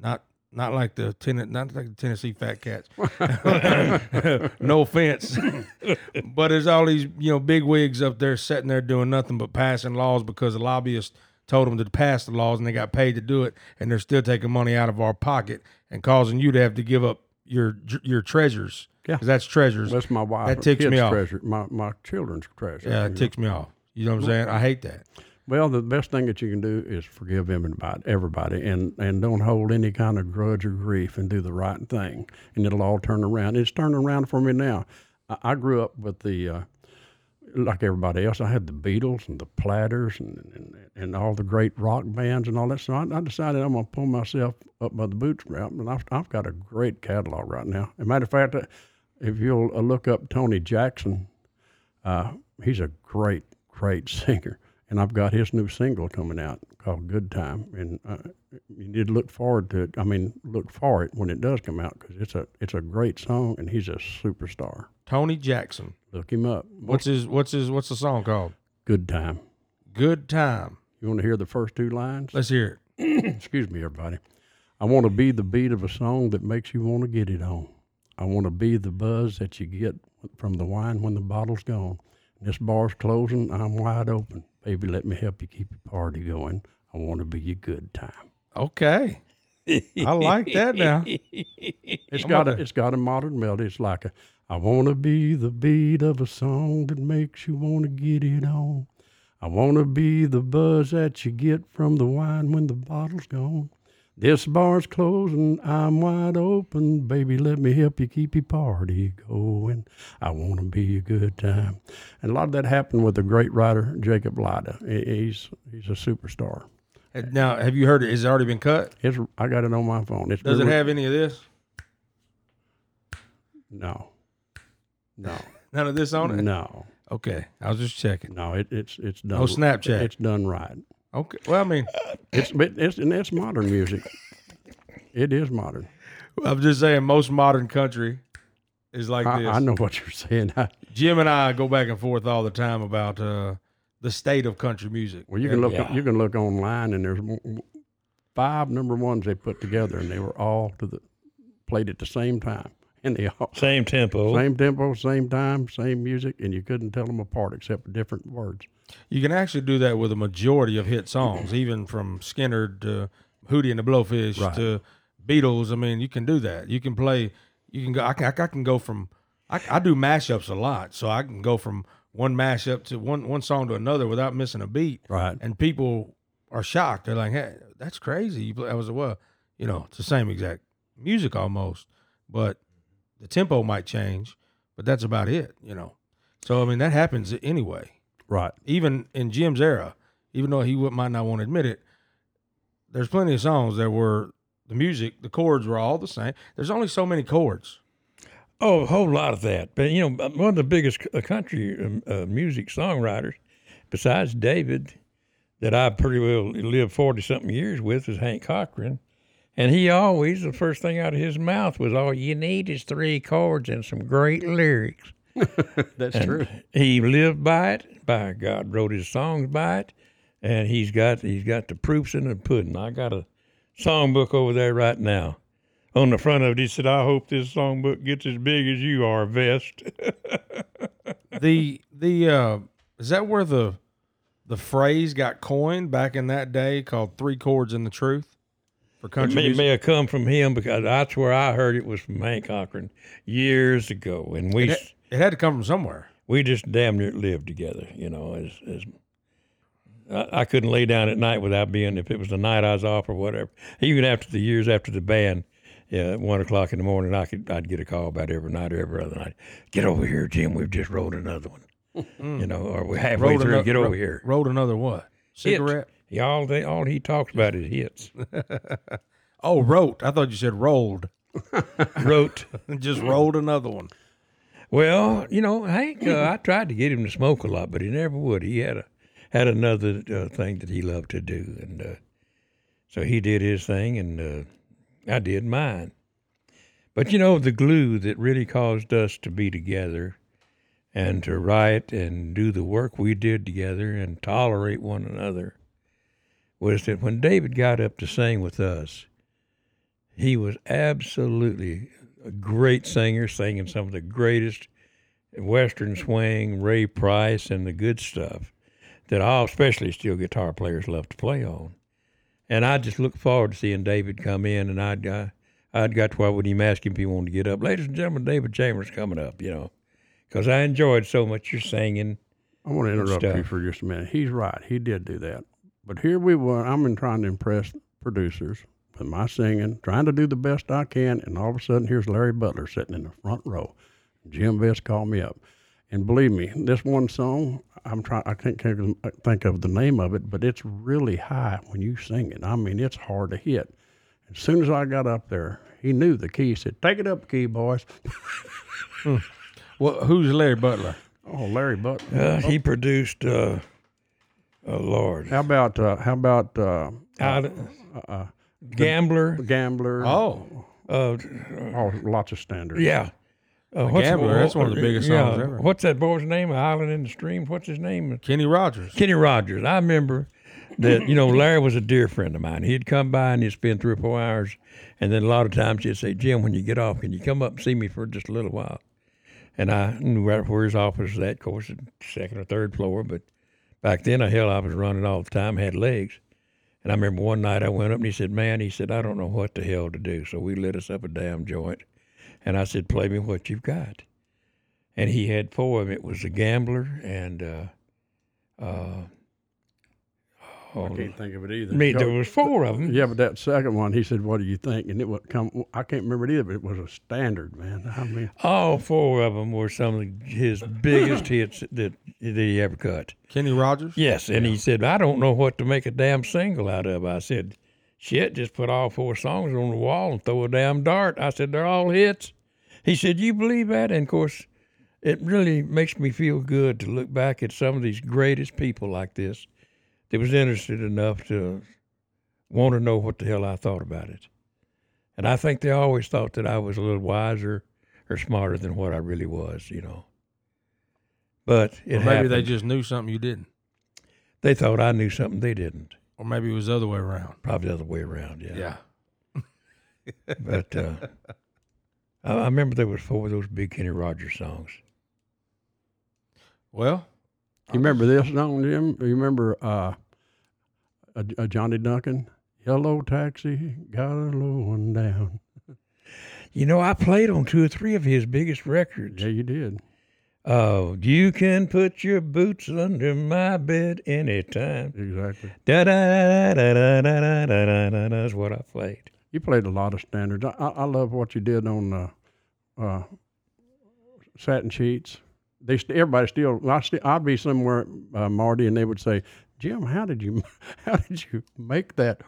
not not like the ten, not like the Tennessee Fat Cats. no offense, but there's all these you know big wigs up there sitting there doing nothing but passing laws because the lobbyists told them to pass the laws and they got paid to do it, and they're still taking money out of our pocket and causing you to have to give up your your treasures. Yeah. that's treasures. That's my wife. That ticks me off. Treasure, my my children's treasure. yeah, it ticks me off. You know what I'm saying? I hate that. Well, the best thing that you can do is forgive everybody, everybody, and and don't hold any kind of grudge or grief, and do the right thing, and it'll all turn around. It's turning around for me now. I, I grew up with the, uh, like everybody else. I had the Beatles and the Platters and and, and all the great rock bands and all that. So I, I decided I'm gonna pull myself up by the bootstrap, and I've, I've got a great catalog right now. As a matter of fact, uh, if you'll uh, look up Tony Jackson, uh, he's a great, great singer. And I've got his new single coming out called "Good Time," and uh, you need to look forward to it. I mean, look for it when it does come out because it's a it's a great song, and he's a superstar. Tony Jackson. Look him up. What's his what's his what's the song called? "Good Time"? Good time. You want to hear the first two lines? Let's hear it. Excuse me, everybody. I want to be the beat of a song that makes you want to get it on. I want to be the buzz that you get from the wine when the bottle's gone. This bar's closing. I'm wide open. Baby, let me help you keep your party going. I want to be your good time. Okay. I like that now. It's got a it's got a modern melody. It's like a I want to be the beat of a song that makes you want to get it on. I want to be the buzz that you get from the wine when the bottle's gone. This bar's closing. I'm wide open. Baby, let me help you keep your party going. I want to be a good time. And a lot of that happened with the great writer Jacob Lyda. He's he's a superstar. Now, have you heard it? Has it already been cut? It's, I got it on my phone. It's Does it have any of this? No. No. None of this on it? No. Okay. I was just checking. No, it, it's it's done. No Snapchat. It's done right. Okay. Well, I mean, It's but it's and it's modern music. It is modern. I'm just saying most modern country is like I, this. I know what you're saying. I, Jim and I go back and forth all the time about uh, the state of country music. well, you can look Yeah. you can look online and there's w- w- five number ones they put together and they were all to the played at the same time and they all Same tempo. same tempo, same time, same music, and you couldn't tell them apart except for different words. You can actually do that with a majority of hit songs, even from Skynyrd to Hootie and the Blowfish Right. to Beatles. I mean, you can do that. You can play. You can go. I can. I can go from. I, I do mashups a lot, so I can go from one mashup to one one song to another without missing a beat. Right. And people are shocked. They're like, "Hey, that's crazy." You play. I was like, well, you know, it's the same exact music almost, but the tempo might change, but that's about it. You know. So I mean, that happens anyway Right. even in Jim's era, even though he would, might not want to admit it, there's plenty of songs that were the music, the chords were all the same. There's only so many chords. Oh, a whole lot of that. But you know, one of the biggest uh, country um, uh, music songwriters, besides David, that I pretty well lived forty something years with, was Hank Cochran, and he always the first thing out of his mouth was, "All you need is three chords and some great lyrics." That's And true. He lived by it. By God, wrote his songs by it, and he's got he's got the proofs in the pudding. I got a songbook over there right now. On the front of it, he said, "I hope this songbook gets as big as you are, Vest." The the uh is that where the the phrase got coined back in that day called three chords and the truth for It may, may have come from him because that's where I heard it was from Hank Cochran years ago, and we It, it had to come from somewhere. we just damn near lived together. You know, as as I, I couldn't lay down at night without being if it was the night I was off or whatever. Even after the years after the band, yeah, at one o'clock in the morning, I could I'd get a call about every night or every other night. Get over here, Jim. We've just rolled another one. Hmm. You know, or we're halfway Rolled through. ano- get over ro- here. Rolled another what? Cigarette? He, all they all he talks about is hits. Oh, wrote. I thought you said rolled. Wrote. Just rolled another one. Well, you know, Hank, uh, I tried to get him to smoke a lot, but he never would. He had a had another uh, thing that he loved to do, and uh, so he did his thing, and uh, I did mine. But you know, the glue that really caused us to be together, and to write and do the work we did together, and tolerate one another, was that when David got up to sing with us, he was absolutely a great singer, singing some of the greatest Western swing, Ray Price, and the good stuff that all, especially steel guitar players, love to play on. And I just look forward to seeing David come in, and I'd uh, I'd got to where with him asking if he wanted to get up. Ladies and gentlemen, David Chambers coming up, you know, because I enjoyed so much your singing. I want to interrupt you for just a minute. He's right. He did do that. But here we were. I'm in trying to impress producers with my singing, trying to do the best I can, and all of a sudden, here's Larry Butler sitting in the front row. Jim Vest called me up, and believe me, this one song, I'm trying. I can't think of- think of the name of it, but it's really high when you sing it. I mean, it's hard to hit. As soon as I got up there, he knew the key. He said, "Take it up, key, boys." Well, who's Larry Butler? Oh, Larry Butler. Uh, he produced, uh, oh Lord, How about uh, how about uh, Out- uh, Gambler. Gambler? Oh, Uh, Oh, lots of standards. yeah. Uh, what's- Gambler, that's one of the biggest songs ever. What's that boy's name? Island in the Stream. What's his name? Kenny Rogers. Kenny Rogers. I remember that, you know, Larry was a dear friend of mine. He'd come by and he'd spend three or four hours. And then a lot of times he'd say, Jim, when you get off, can you come up and see me for just a little while? And I knew right where his office was at, of course, the second or third floor. But back then, I hell, I was running all the time, had legs. And I remember one night I went up and he said, Man, he said, I don't know what the hell to do. So we lit us up a damn joint. And I said, Play me what you've got. And he had four of them. It was a gambler and uh, uh, I can't think of it either. me, there was four of them. Yeah, but that second one, he said, "What do you think?" And it would come. I can't remember it either, but it was a standard, man. I mean, All four of them were some of his biggest hits that, that he ever cut. Kenny Rogers. Yes, and he said, I don't know what to make a damn single out of. I said, shit, just put all four songs on the wall and throw a damn dart. I said, they're all hits. He said, you believe that? And of course, it really makes me feel good to look back at some of these greatest people like this that was interested enough to want to know what the hell I thought about it. And I think they always thought that I was a little wiser or smarter than what I really was, you know. But it Or maybe they just knew something you didn't, They thought I knew something they didn't. or maybe it was the other way around. Probably the other way around, yeah. Yeah. But uh, I, I remember there was four of those big Kenny Rogers songs. Well, you remember this song, Jim? You remember uh, uh, uh, Johnny Duncan? Yellow taxi, got a low one down. You know, I played on two or three of his biggest records. Yeah, you did. Oh, you can put your boots under my bed anytime. Exactly. Da da da da da da da da da. That's what I played. You played a lot of standards. I, I I love what you did on uh, uh, satin sheets. They st- everybody still. I st- I'd be somewhere, uh, Marty, and they would say, "Jim, how did you how did you make that?"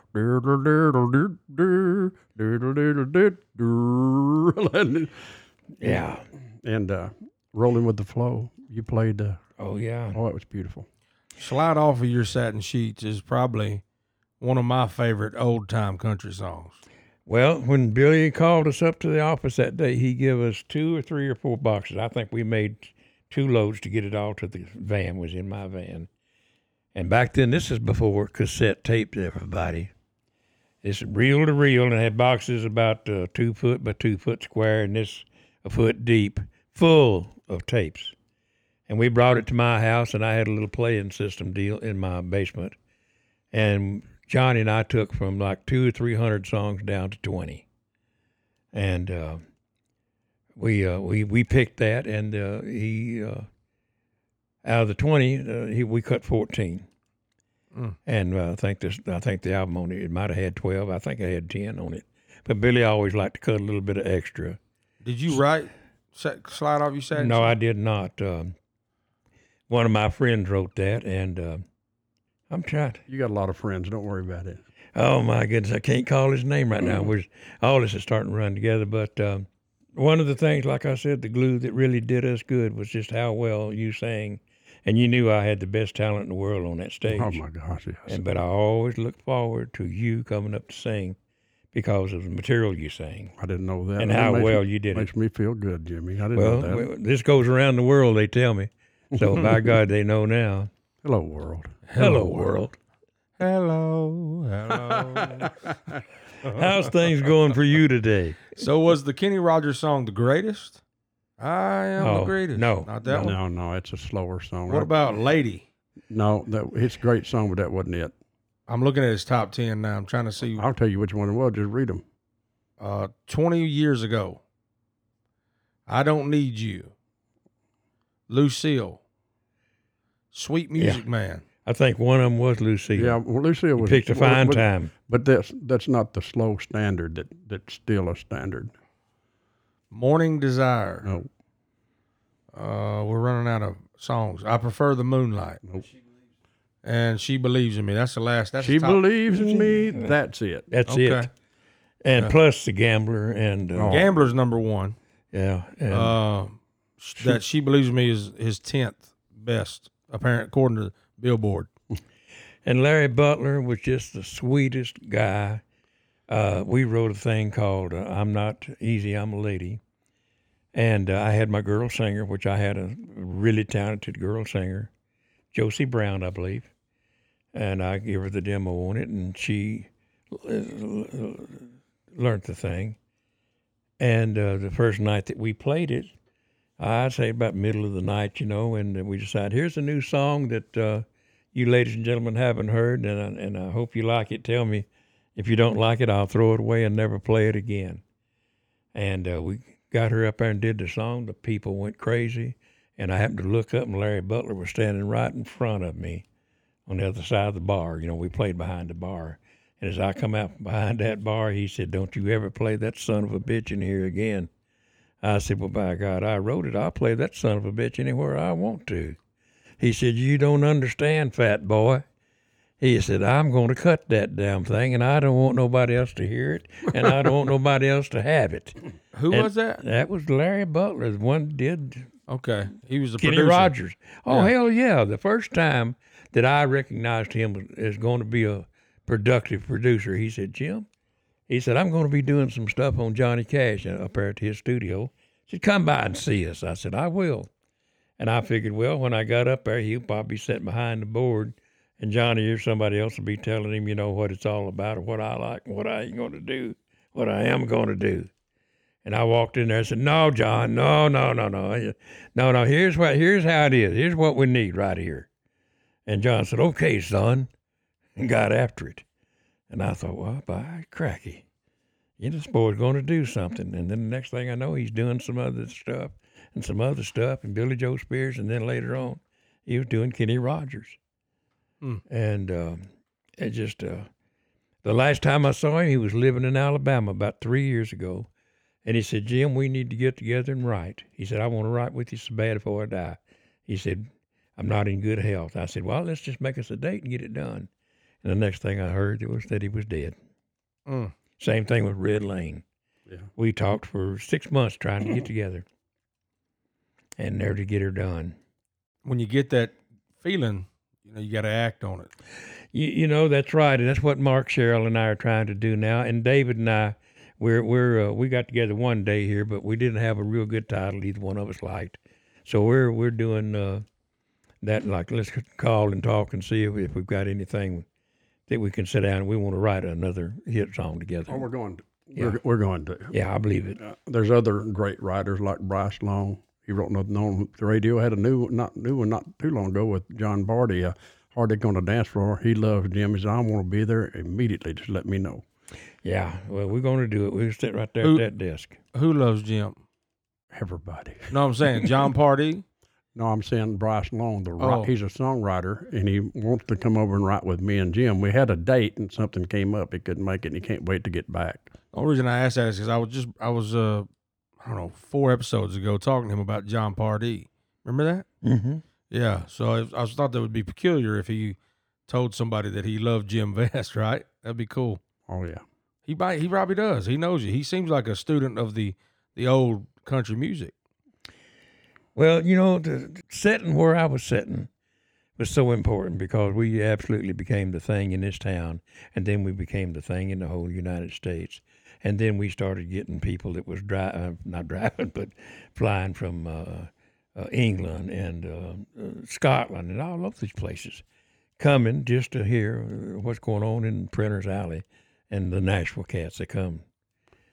Yeah. and uh, rolling with the flow. You played. Uh, Oh yeah. oh, it was beautiful. slide off of your satin sheets is probably one of my favorite old time country songs. Well, when Billy called us up to the office that day, he gave us two or three or four boxes. I think we made two loads to get it all to the van. Was in my van, and back then this is before cassette tapes, Everybody, it's reel to reel, and it had boxes about uh, two foot by two foot square, and this a foot deep, full of tapes. And we brought it to my house, and I had a little playing system deal in my basement, and Johnny and I took from like two or three hundred songs down to twenty, and uh, we uh, we we picked that, and uh, he uh, out of the twenty, uh, he we cut fourteen, Mm. and uh, I think this I think the album on it it might have had twelve. I think I had ten on it, but Billy always liked to cut a little bit of extra. Did you write sa- slide off your satin? No, I did not. Um, one of my friends wrote that, and uh, I'm trying. to- You got a lot of friends. Don't worry about it. Oh my goodness, I can't call his name right now. We're all this is starting to run together. But um, one of the things, like I said, the glue that really did us good was just how well you sang, and you knew I had the best talent in the world on that oh, stage. Oh my gosh, yes. And but I always looked forward to you coming up to sing because of the material you sang I didn't know that. and That how makes well you did it. Makes me feel good, Jimmy. I didn't Well, know that. well, this goes around the world. They tell me. So by God, they know now. Hello, world. Hello, world. Hello, hello. How's things going for you today? so was the Kenny Rogers song the greatest? I am the Oh, greatest. no, not that one. No, no, it's a slower song. What about Lady? No, that it's a great song, but that wasn't it. I'm looking at his top ten now. I'm trying to see. I'll tell you which one it was. Just read them. Uh, 20 years ago. I don't need you. Lucille. Sweet Music Man. I think one of them was Lucille. Yeah, well, Lucille You was picked a well, fine but- time. But that's that's not the slow standard. That that's still a standard. Morning Desire. No, Uh, we're running out of songs. I prefer the Moonlight. Nope. And she believes in me. That's the last. That's she the top. believes in me. That's it. That's Okay. it. And plus the gambler and uh, Gambler's number one. yeah, and Uh, that she believes in me is his tenth best, apparent according to Billboard. and Larry Butler was just the sweetest guy. Uh, we wrote a thing called uh, "I'm Not Easy, I'm a Lady," and uh, I had my girl singer, which I had a really talented girl singer, Josie Brown, I believe, and I gave her the demo on it, and she uh, learned the thing. And uh, the first night that we played it, I'd say about middle of the night, you know, and we decided here's a new song that uh, you ladies and gentlemen haven't heard, and I, and I hope you like it. Tell me if you don't like it, I'll throw it away and never play it again. And uh, we got her up there and did the song. The people went crazy, and I happened to look up, and Larry Butler was standing right in front of me on the other side of the bar. You know, we played behind the bar. And as I come out behind that bar, he said, Don't you ever play that son of a bitch in here again. I said, Well, by God, I wrote it. I'll play that son of a bitch anywhere I want to. He said, You don't understand, fat boy. He said, I'm going to cut that damn thing, and I don't want nobody else to hear it, and I don't want nobody else to have it. Who And was that? That was Larry Butler, the one that did Okay, he was the Kenny producer. Rogers. Oh, Yeah. hell yeah. The first time that I recognized him as going to be a productive producer, he said, Jim, he said, I'm going to be doing some stuff on Johnny Cash uh, up there at his studio. He said, come by and see us. I said, I will. And I figured, well, when I got up there, he'll probably be sitting behind the board, and Johnny or somebody else will be telling him, you know, what it's all about what I like what I ain't going to do, what I am going to do. And I walked in there and said, "No, John, no, no, no, no, eh, no, no. Here's what, here's how it is. Here's what we need right here." And John said, "Okay, son," and got after it. And I thought, "Well, by cracky, you know, this boy's going to do something." And then the next thing I know, he's doing some other stuff and some other stuff, and Billie Jo Spears, and then later on, he was doing Kenny Rogers. Hmm. And um, it just uh, the last time I saw him, he was living in Alabama about three years ago. And he said, Jim, we need to get together and write. He said, I want to write with you so bad before I die. He said, I'm not in good health. I said, Well, let's just make us a date and get it done. And the next thing I heard was that he was dead. Mm. Same thing with Red Lane. Yeah. We talked for six months trying to get together and never to get her done. When you get that feeling, know you got to act on it. You, you know that's right, and that's what Mark Sherrill and I are trying to do now. And David and I, we're we're uh, we got together one day here, but we didn't have a real good title either one of us liked. So we're we're doing uh, that. Like let's call and talk and see if, if we've got anything that we can sit down and we want to write another hit song together. Oh, we're going. To, Yeah. we're, we're going to. yeah, I believe it. Uh, there's other great writers like Bryce Long. He wrote nothing on the radio. Had a new, not new one, not too long ago with Jon Pardi. Uh, Heartache on the dance floor. He loves Jim. He said, "I want to be there immediately. Just let me know." Yeah, well, we're going to do it. We'll sit right there Who- at that desk. Who loves Jim? Everybody. No, I'm saying Jon Pardi. No, I'm saying Bryce Long. The Oh. he's a songwriter, and he wants to come over and write with me and Jim. We had a date, and something came up. He couldn't make it, and he can't wait to get back. The only reason I asked that is because I was just I was uh I don't know four episodes ago talking to him about Jon Pardi. Remember that? Mm-hmm. Yeah. So I, I thought that would be peculiar if he told somebody that he loved Jim Vest. Right? That'd be cool. Oh yeah. He might, he probably does. He knows you. He seems like a student of the the old country music. Well, you know, the the sitting where I was sitting was so important because we absolutely became the thing in this town, and then we became the thing in the whole United States. And then we started getting people that was dri- uh, not driving, but flying from uh, uh, England and uh, uh, Scotland and all of these places, coming just to hear what's going on in Printers Alley and the Nashville Cats that come.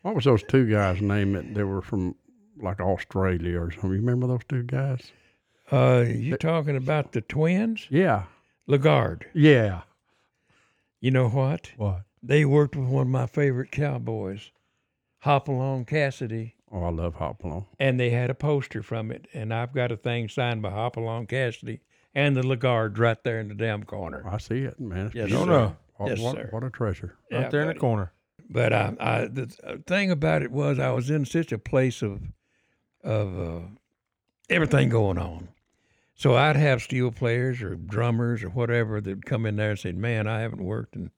What was those two guys' name that they were from like Australia or something? You remember those two guys? Uh, you talking about the twins? Yeah. Lagarde. Yeah. You know what? What? They worked with one of my favorite cowboys, Hopalong Cassidy, Oh, I love Hopalong. and they had a poster from it. And I've got a thing signed by Hopalong Cassidy and the Lagarde right there in the damn corner. I see it, man. It's Yes, beautiful. sir. What, Yes, what, sir. what a treasure. Right Yeah, there in the corner. But I, I, the thing about it was I was in such a place of, of uh, everything going on. So I'd have steel players or drummers or whatever that come in there and say, "Man, I haven't worked and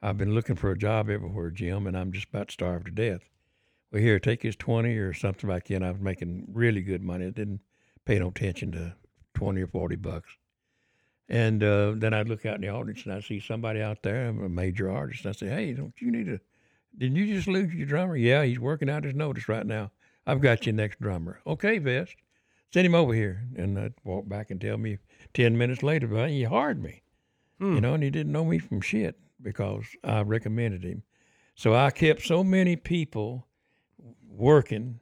I've been looking for a job everywhere, Jim, and I'm just about starved to death." Well, here, take his twenty or something back in. I was making really good money. I didn't pay no attention to twenty or forty bucks. And uh, then I'd look out in the audience and I'd see somebody out there, I'm a major artist. And I'd say, Hey, don't you need a, didn't you just lose your drummer? Yeah, he's working out his notice right now. I've got your next drummer. Okay, Vest, send him over here. And I'd walk back and tell me 10 minutes later, but he hired me, you know, and he didn't know me from shit because I recommended him. So I kept so many people working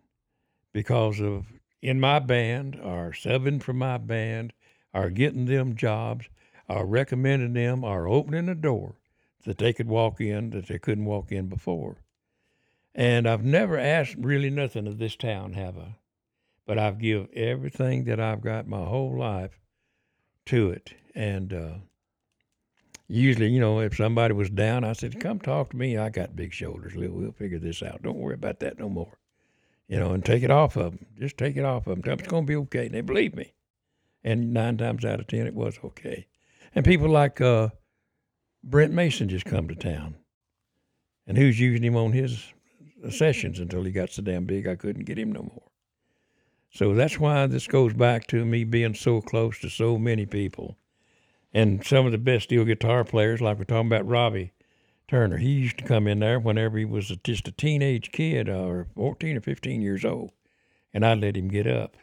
because of in my band or subbing for my band or getting them jobs or recommending them or opening a door that they could walk in that they couldn't walk in before. And I've never asked really nothing of this town, have I? But I've give everything that I've got my whole life to it. And uh, usually, you know, if somebody was down, I said, "Come talk to me. I got big shoulders. We'll, figure this out. Don't worry about that no more." You know, and take it off of them. Just take it off of them. It's going to be okay. And they believe me. And nine times out of ten, it was okay. And people like uh, Brent Mason just come to town. And who's using him on his sessions until he got so damn big I couldn't get him no more. So that's why this goes back to me being so close to so many people. And some of the best steel guitar players, like we're talking about Robbie Turner, he used to come in there whenever he was just a teenage kid uh, or 14 or 15 years old. And I'd let him get up.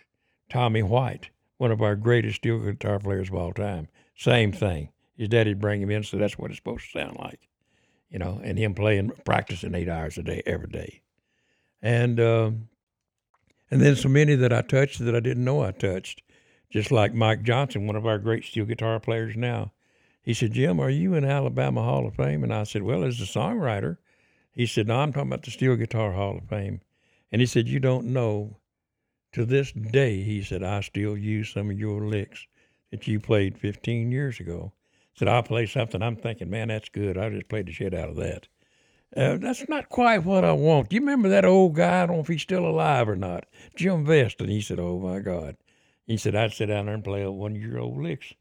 Tommy White, one of our greatest steel guitar players of all time, same thing. His daddy'd bring him in, so that's what it's supposed to sound like, you know, and him playing, practicing eight hours a day, every day. And, um, and then so many that I touched that I didn't know I touched, just like Mike Johnson, one of our great steel guitar players now. He said, Jim, are you in Alabama Hall of Fame? And I said, Well, as a songwriter. He said, No, I'm talking about the Steel Guitar Hall of Fame. And he said, You don't know. To this day, he said, I still use some of your licks that you played 15 years ago. He Said, I'll play something. I'm thinking, man, that's good. I just played the shit out of that. Uh, that's not quite what I want. You remember that old guy? I don't know if he's still alive or not. Jim Vest. And he said, Oh my God. He said, I'd sit down there and play one year old licks.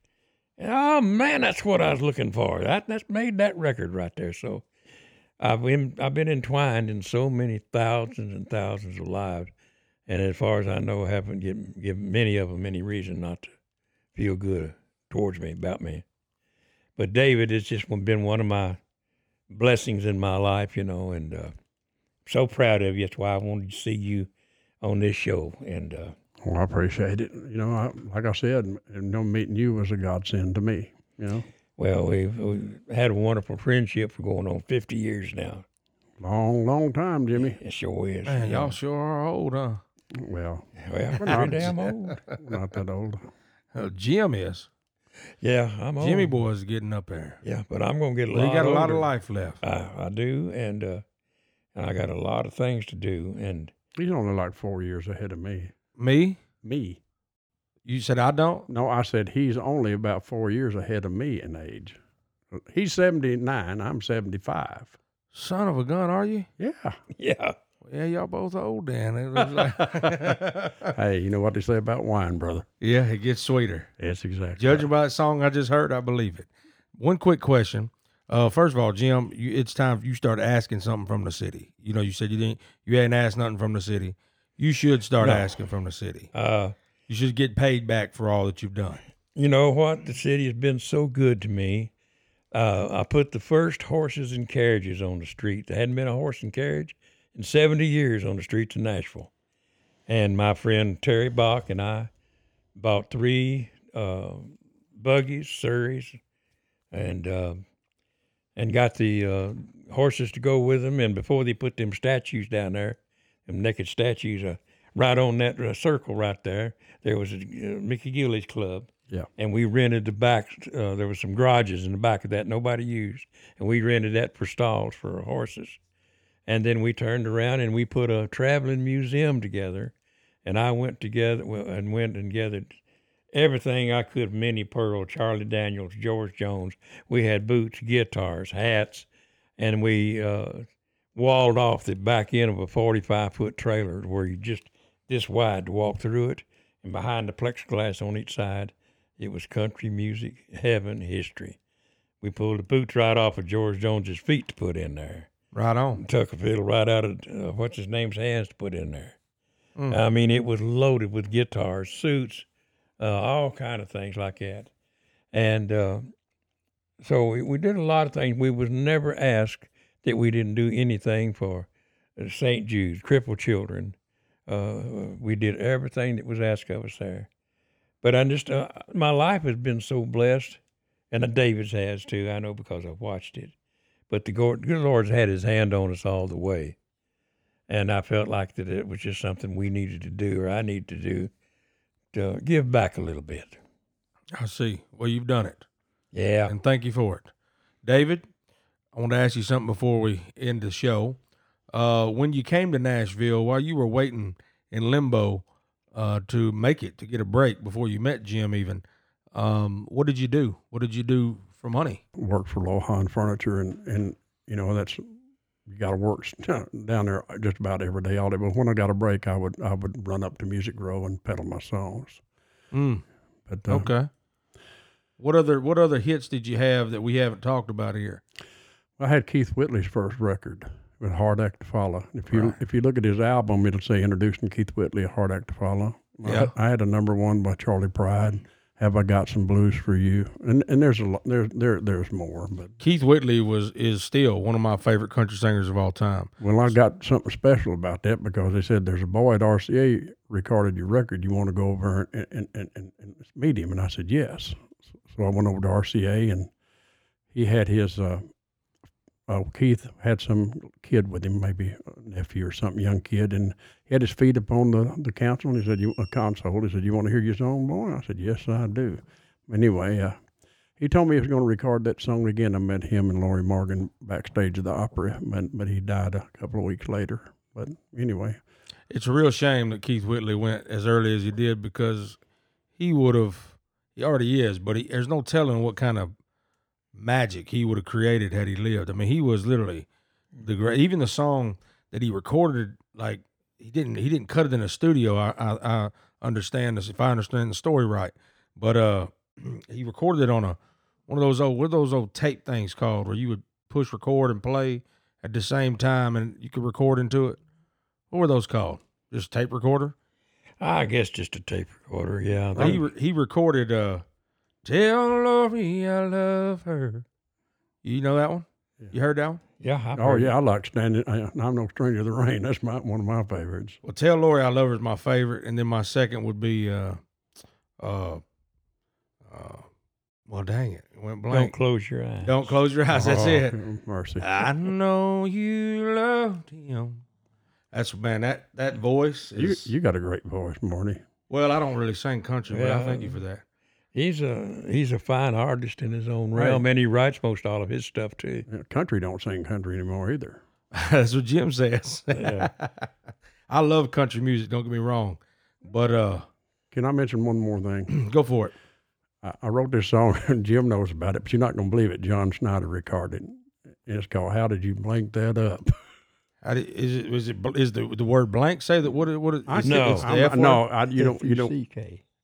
Oh man, that's what I was looking for. That that's made that record right there. So I've been I've been entwined in so many thousands and thousands of lives, and as far as I know, haven't given given many of them any reason not to feel good towards me about me. But David, it's just been one of my blessings in my life, you know, and uh, so proud of you. That's why I wanted to see you on this show, and. Uh, Well, I appreciate it. You know, I, like I said, you know, meeting you was a godsend to me. You know, Well, we've, we've had a wonderful friendship for going on 50 years now. long, long time, Jimmy. It sure is. Man, y'all sure are old, huh? Well, Well, We're not. pretty damn old. we're not that old. Uh, Jim is. Yeah, I'm old. Jimmy boy's getting up there. Yeah, but I'm going to get a Well, lot he got a lot of life left. I, I do, and uh, and I got a lot of things to do. And He's only like four years ahead of me. Me? Me? You said I don't? No, I said he's only about four years ahead of me in age. He's seventy nine. I'm seventy five. Son of a gun, are you? Yeah. yeah, Yeah, y'all both old then. It was like Hey, you know what they say about wine, brother? yeah, it gets sweeter. Yes, exactly. Judging by that song I just heard, I believe it. One quick question. Uh, first of all, Jim, you, it's time you start asking something from the city. You know, you said you didn't, you hadn't asked nothing from the city. You should start No. asking from the city. uh, You should get paid back for all that you've done. you know what? The city has been so good to me. Uh, I put the first horses and carriages on the street. There hadn't been a horse and carriage in 70 years on the streets of Nashville. And my friend Terry Bach and I bought three uh, buggies, Surreys, and uh, and got the uh, horses to go with them. And before they put them statues down there, them naked statues, uh, right on that uh, circle right there, there was a uh, Mickey Gilley's Club. Yeah. And we rented the back. Uh, there was some garages in the back of that nobody used, and we rented that for stalls for horses. And then we turned around and we put a traveling museum together. And I went together well, and went and gathered everything I could Minnie Pearl, Charlie Daniels, George Jones. We had boots, guitars, hats, and we uh, walled off the back end of a 45 foot trailer where you just this wide to walk through it. And behind the plexiglass on each side, it was country music, heaven, history. We pulled the boots right off of George Jones's feet to put in there Right on. took a fiddle right out of uh, what's his name's hands to put in there. Mm. I mean, it was loaded with guitars, suits, uh, all kind of things like that. And uh, so we, we did a lot of things. We was never asked that we didn't do anything for uh, St. Jude's, crippled children. Uh, we did everything that was asked of us there. But I just, uh, my life has been so blessed, and David's has too. I know because I've watched it but the good Lord's had His hand on us all the way, and I felt like that it was just something we needed to do, or I need to do, to give back a little bit. I see. Well, you've done it, Yeah, and thank you for it, David. I want to ask you something before we end the show. Uh, when you came to Nashville, while you were waiting in limbo uh, to make it to get a break before you met Jim, even, um, what did you do? What did you do for money? Worked for Lohan Furniture, and and you know that's you got to work down there just about every day, all day. But when I got a break, I would I would run up to Music Row and pedal my songs. Mm, But uh, okay. What other what other hits did you have that we haven't talked about here? I had Keith Whitley's first record with Hard Act to Follow. If you Right. if you look at his album, it'll say introducing Keith Whitley, A Hard Act to Follow. I Yeah. had- I, had a number one by Charley Pride. Have I got some blues for you? And and there's a lot there's there there's more, but Keith Whitley was is still one of my favorite country singers of all time. well, I got something special about that because they said there's a boy at RCA recorded your record. You want to go over and and, and, and, and meet him? And I said yes. So I went over to RCA and he had his uh, uh, Keith had some kid with him, maybe a nephew or something, young kid, and he had his feet upon the, the console. And he said, "You a console?" He said, "You want to hear your song, boy?" I said, "Yes, I do." Anyway, uh, he told me he was going to record that song again. I met him and Lorrie Morgan backstage at the Opry, but, but he died a couple of weeks later. But anyway, It's a real shame that Keith Whitley went as early as he did because he would have. He already is, but he, there's no telling what kind of magic he would have created had he lived. I mean, he was literally the great. Even the song that he recorded, like he didn't he didn't cut it in a studio. I I, I understand this if I understand the story right, but uh, he recorded it on a one of those old what are those old tape things called where you would push record and play at the same time and you could record into it. What were those called? Just tape recorder. I guess just a tape recorder. Yeah, Well, he re- he recorded uh, "Tell Lorrie I love her." You know that one? You heard that one? yeah. I've oh heard it. yeah, I like standing. I, I'm no stranger to the rain. That's my one of my favorites. Well, "Tell Lorrie I love her" is my favorite, and then my second would be uh, uh, uh, well, dang it, it went blank. Don't close your eyes. Don't close your eyes. That's Oh, it. Mercy. I know you loved him. That's man. That that voice You is. you got a great voice, Marty. well, I don't really sing country, but I thank you for that. He's a he's a fine artist in his own Right. realm, and he writes most all of his stuff too. Yeah, Country don't sing country anymore either. That's what Jim says. Yeah. I love country music. Don't get me wrong, but uh, Can I mention one more thing? go for it. I, I wrote this song, and Jim knows about it, but you're not going to believe it. John Schneider recorded it. And it's called "How Did You Blink That Up." How do, is it? Is it? Is the the word blank say that? What? it- What? it- I it's, No. it's the I'm- F word? no, I, you don't. You don't.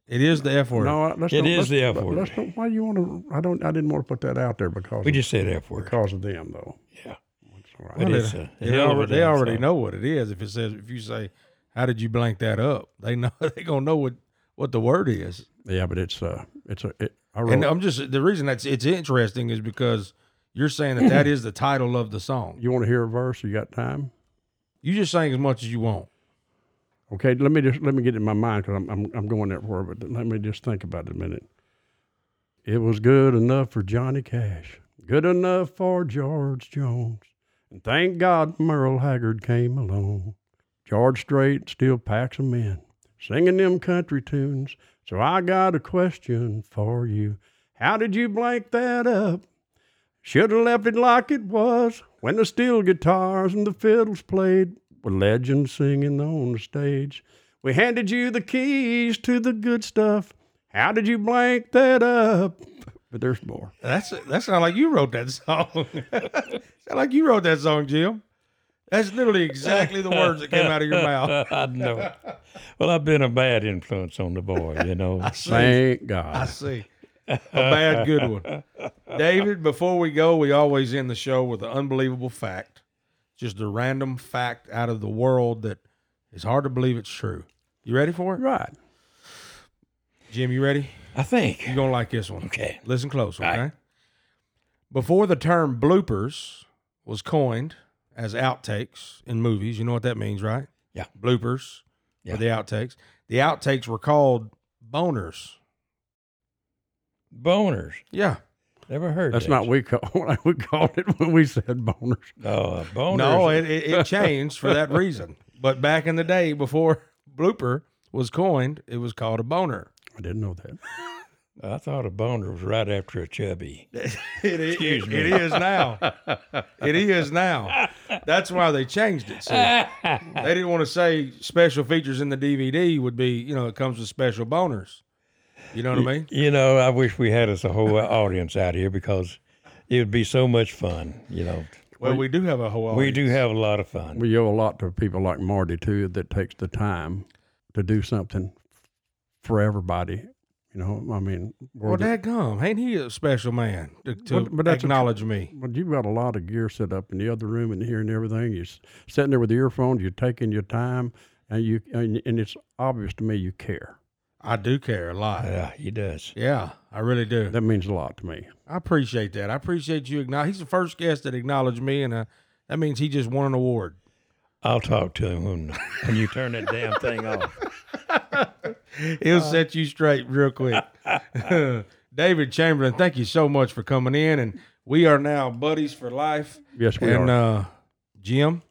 F-U-C-K. It is the F word. No, let's It don't- is let's- the F let- word. Let's don't, why do you want to? I don't. I didn't want to put that out there because We of, just said F word. because of them though. Yeah. That's all right. But Well, it's they, a they hell of a already, they damn already song. know what it is. If it says, if you say, "How did you blank that up?" They know they gonna know what what the word is. Yeah, but it's uh, it's a. It, I wrote. And I'm just the reason that's it's interesting is because you're saying that that is the title of the song. you want to hear a verse? You got time? You just sing as much as you want. Okay, let me just let me get in my mind because I'm, I'm I'm going there for it. But let me just think about it a minute. It was good enough for Johnny Cash, good enough for George Jones. And thank God Merle Haggard came along. George Strait still packs 'em in, singing them country tunes. So I got a question for you. How did you blank that up? Should have left it like it was when the steel guitars and the fiddles played with legends singing on the stage. We handed you the keys to the good stuff. How did you blank that up? But there's more. That's that sounds like you wrote that song. sound like you wrote that song, Jim. That's literally exactly the words that came out of your mouth. I know. Well, I've been a bad influence on the boy, you know. Thank God. I see. A bad good one. David, before we go, we always end the show with an unbelievable fact. Just a random fact out of the world that is hard to believe it's true. You ready for it? Right. Jim, you ready? I think. You're going to like this one. Okay. Listen close, okay? Right. Before the term bloopers was coined as outtakes in movies, you know what that means, right? Yeah. Bloopers Yeah. or the outtakes. The outtakes were called boners. Boners. Yeah. Never heard That's that. not we call what we called it when we said boners. Oh, boners. No, it, it, it changed for that reason. But back in the day, before blooper was coined, it was called a boner. I didn't know that. I thought a boner was right after a chubby. It is, Excuse me. it is now. It is now. That's why they changed it. See, they didn't want to say special features in the DVD would be, you know, it comes with special boners. You know what I mean? You know, I wish we had us a whole audience out here because it would be so much fun. You know, Well, we do have a whole. we do have a lot of fun. We owe a lot to people like Marty too that takes the time to do something for everybody. You know, I mean, Well, worthy- Dad, come, ain't he a special man to, to But- but that's a tr- acknowledge me? But you've got a lot of gear set up in the other room and here and everything. You're sitting there with the earphones. You're taking your time, and you and, and it's obvious to me you care. I do care a lot. Yeah, he does. Yeah, I really do. That means a lot to me. I appreciate that. I appreciate you acknowledge. He's the first guest that acknowledged me, and uh, that means he just won an award. I'll talk to him when, when you turn that damn thing off. He'll set you straight real quick. David Chamberlain, thank you so much for coming in, and we are now buddies for life. Yes, we and are. uh, Jim,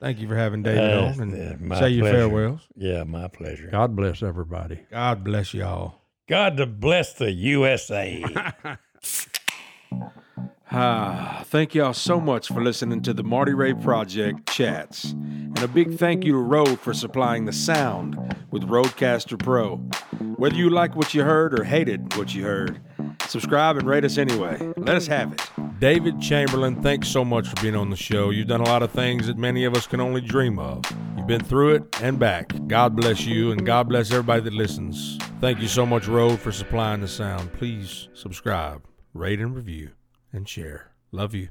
thank you for having David Uh, on and my say your farewells. Yeah, my pleasure. God bless everybody. God bless y'all. God to bless the USA. Ah, thank y'all so much for listening to the Marty Ray Project chats. And a big thank you to Rode for supplying the sound with RODECaster Pro. Whether you like what you heard or hated what you heard, subscribe and rate us anyway. Let us have it. David Chamberlain, thanks so much for being on the show. You've done a lot of things that many of us can only dream of. You've been through it and back. God bless you, and God bless everybody that listens. Thank you so much, Rode, for supplying the sound. Please subscribe, rate and review, and share. Love you.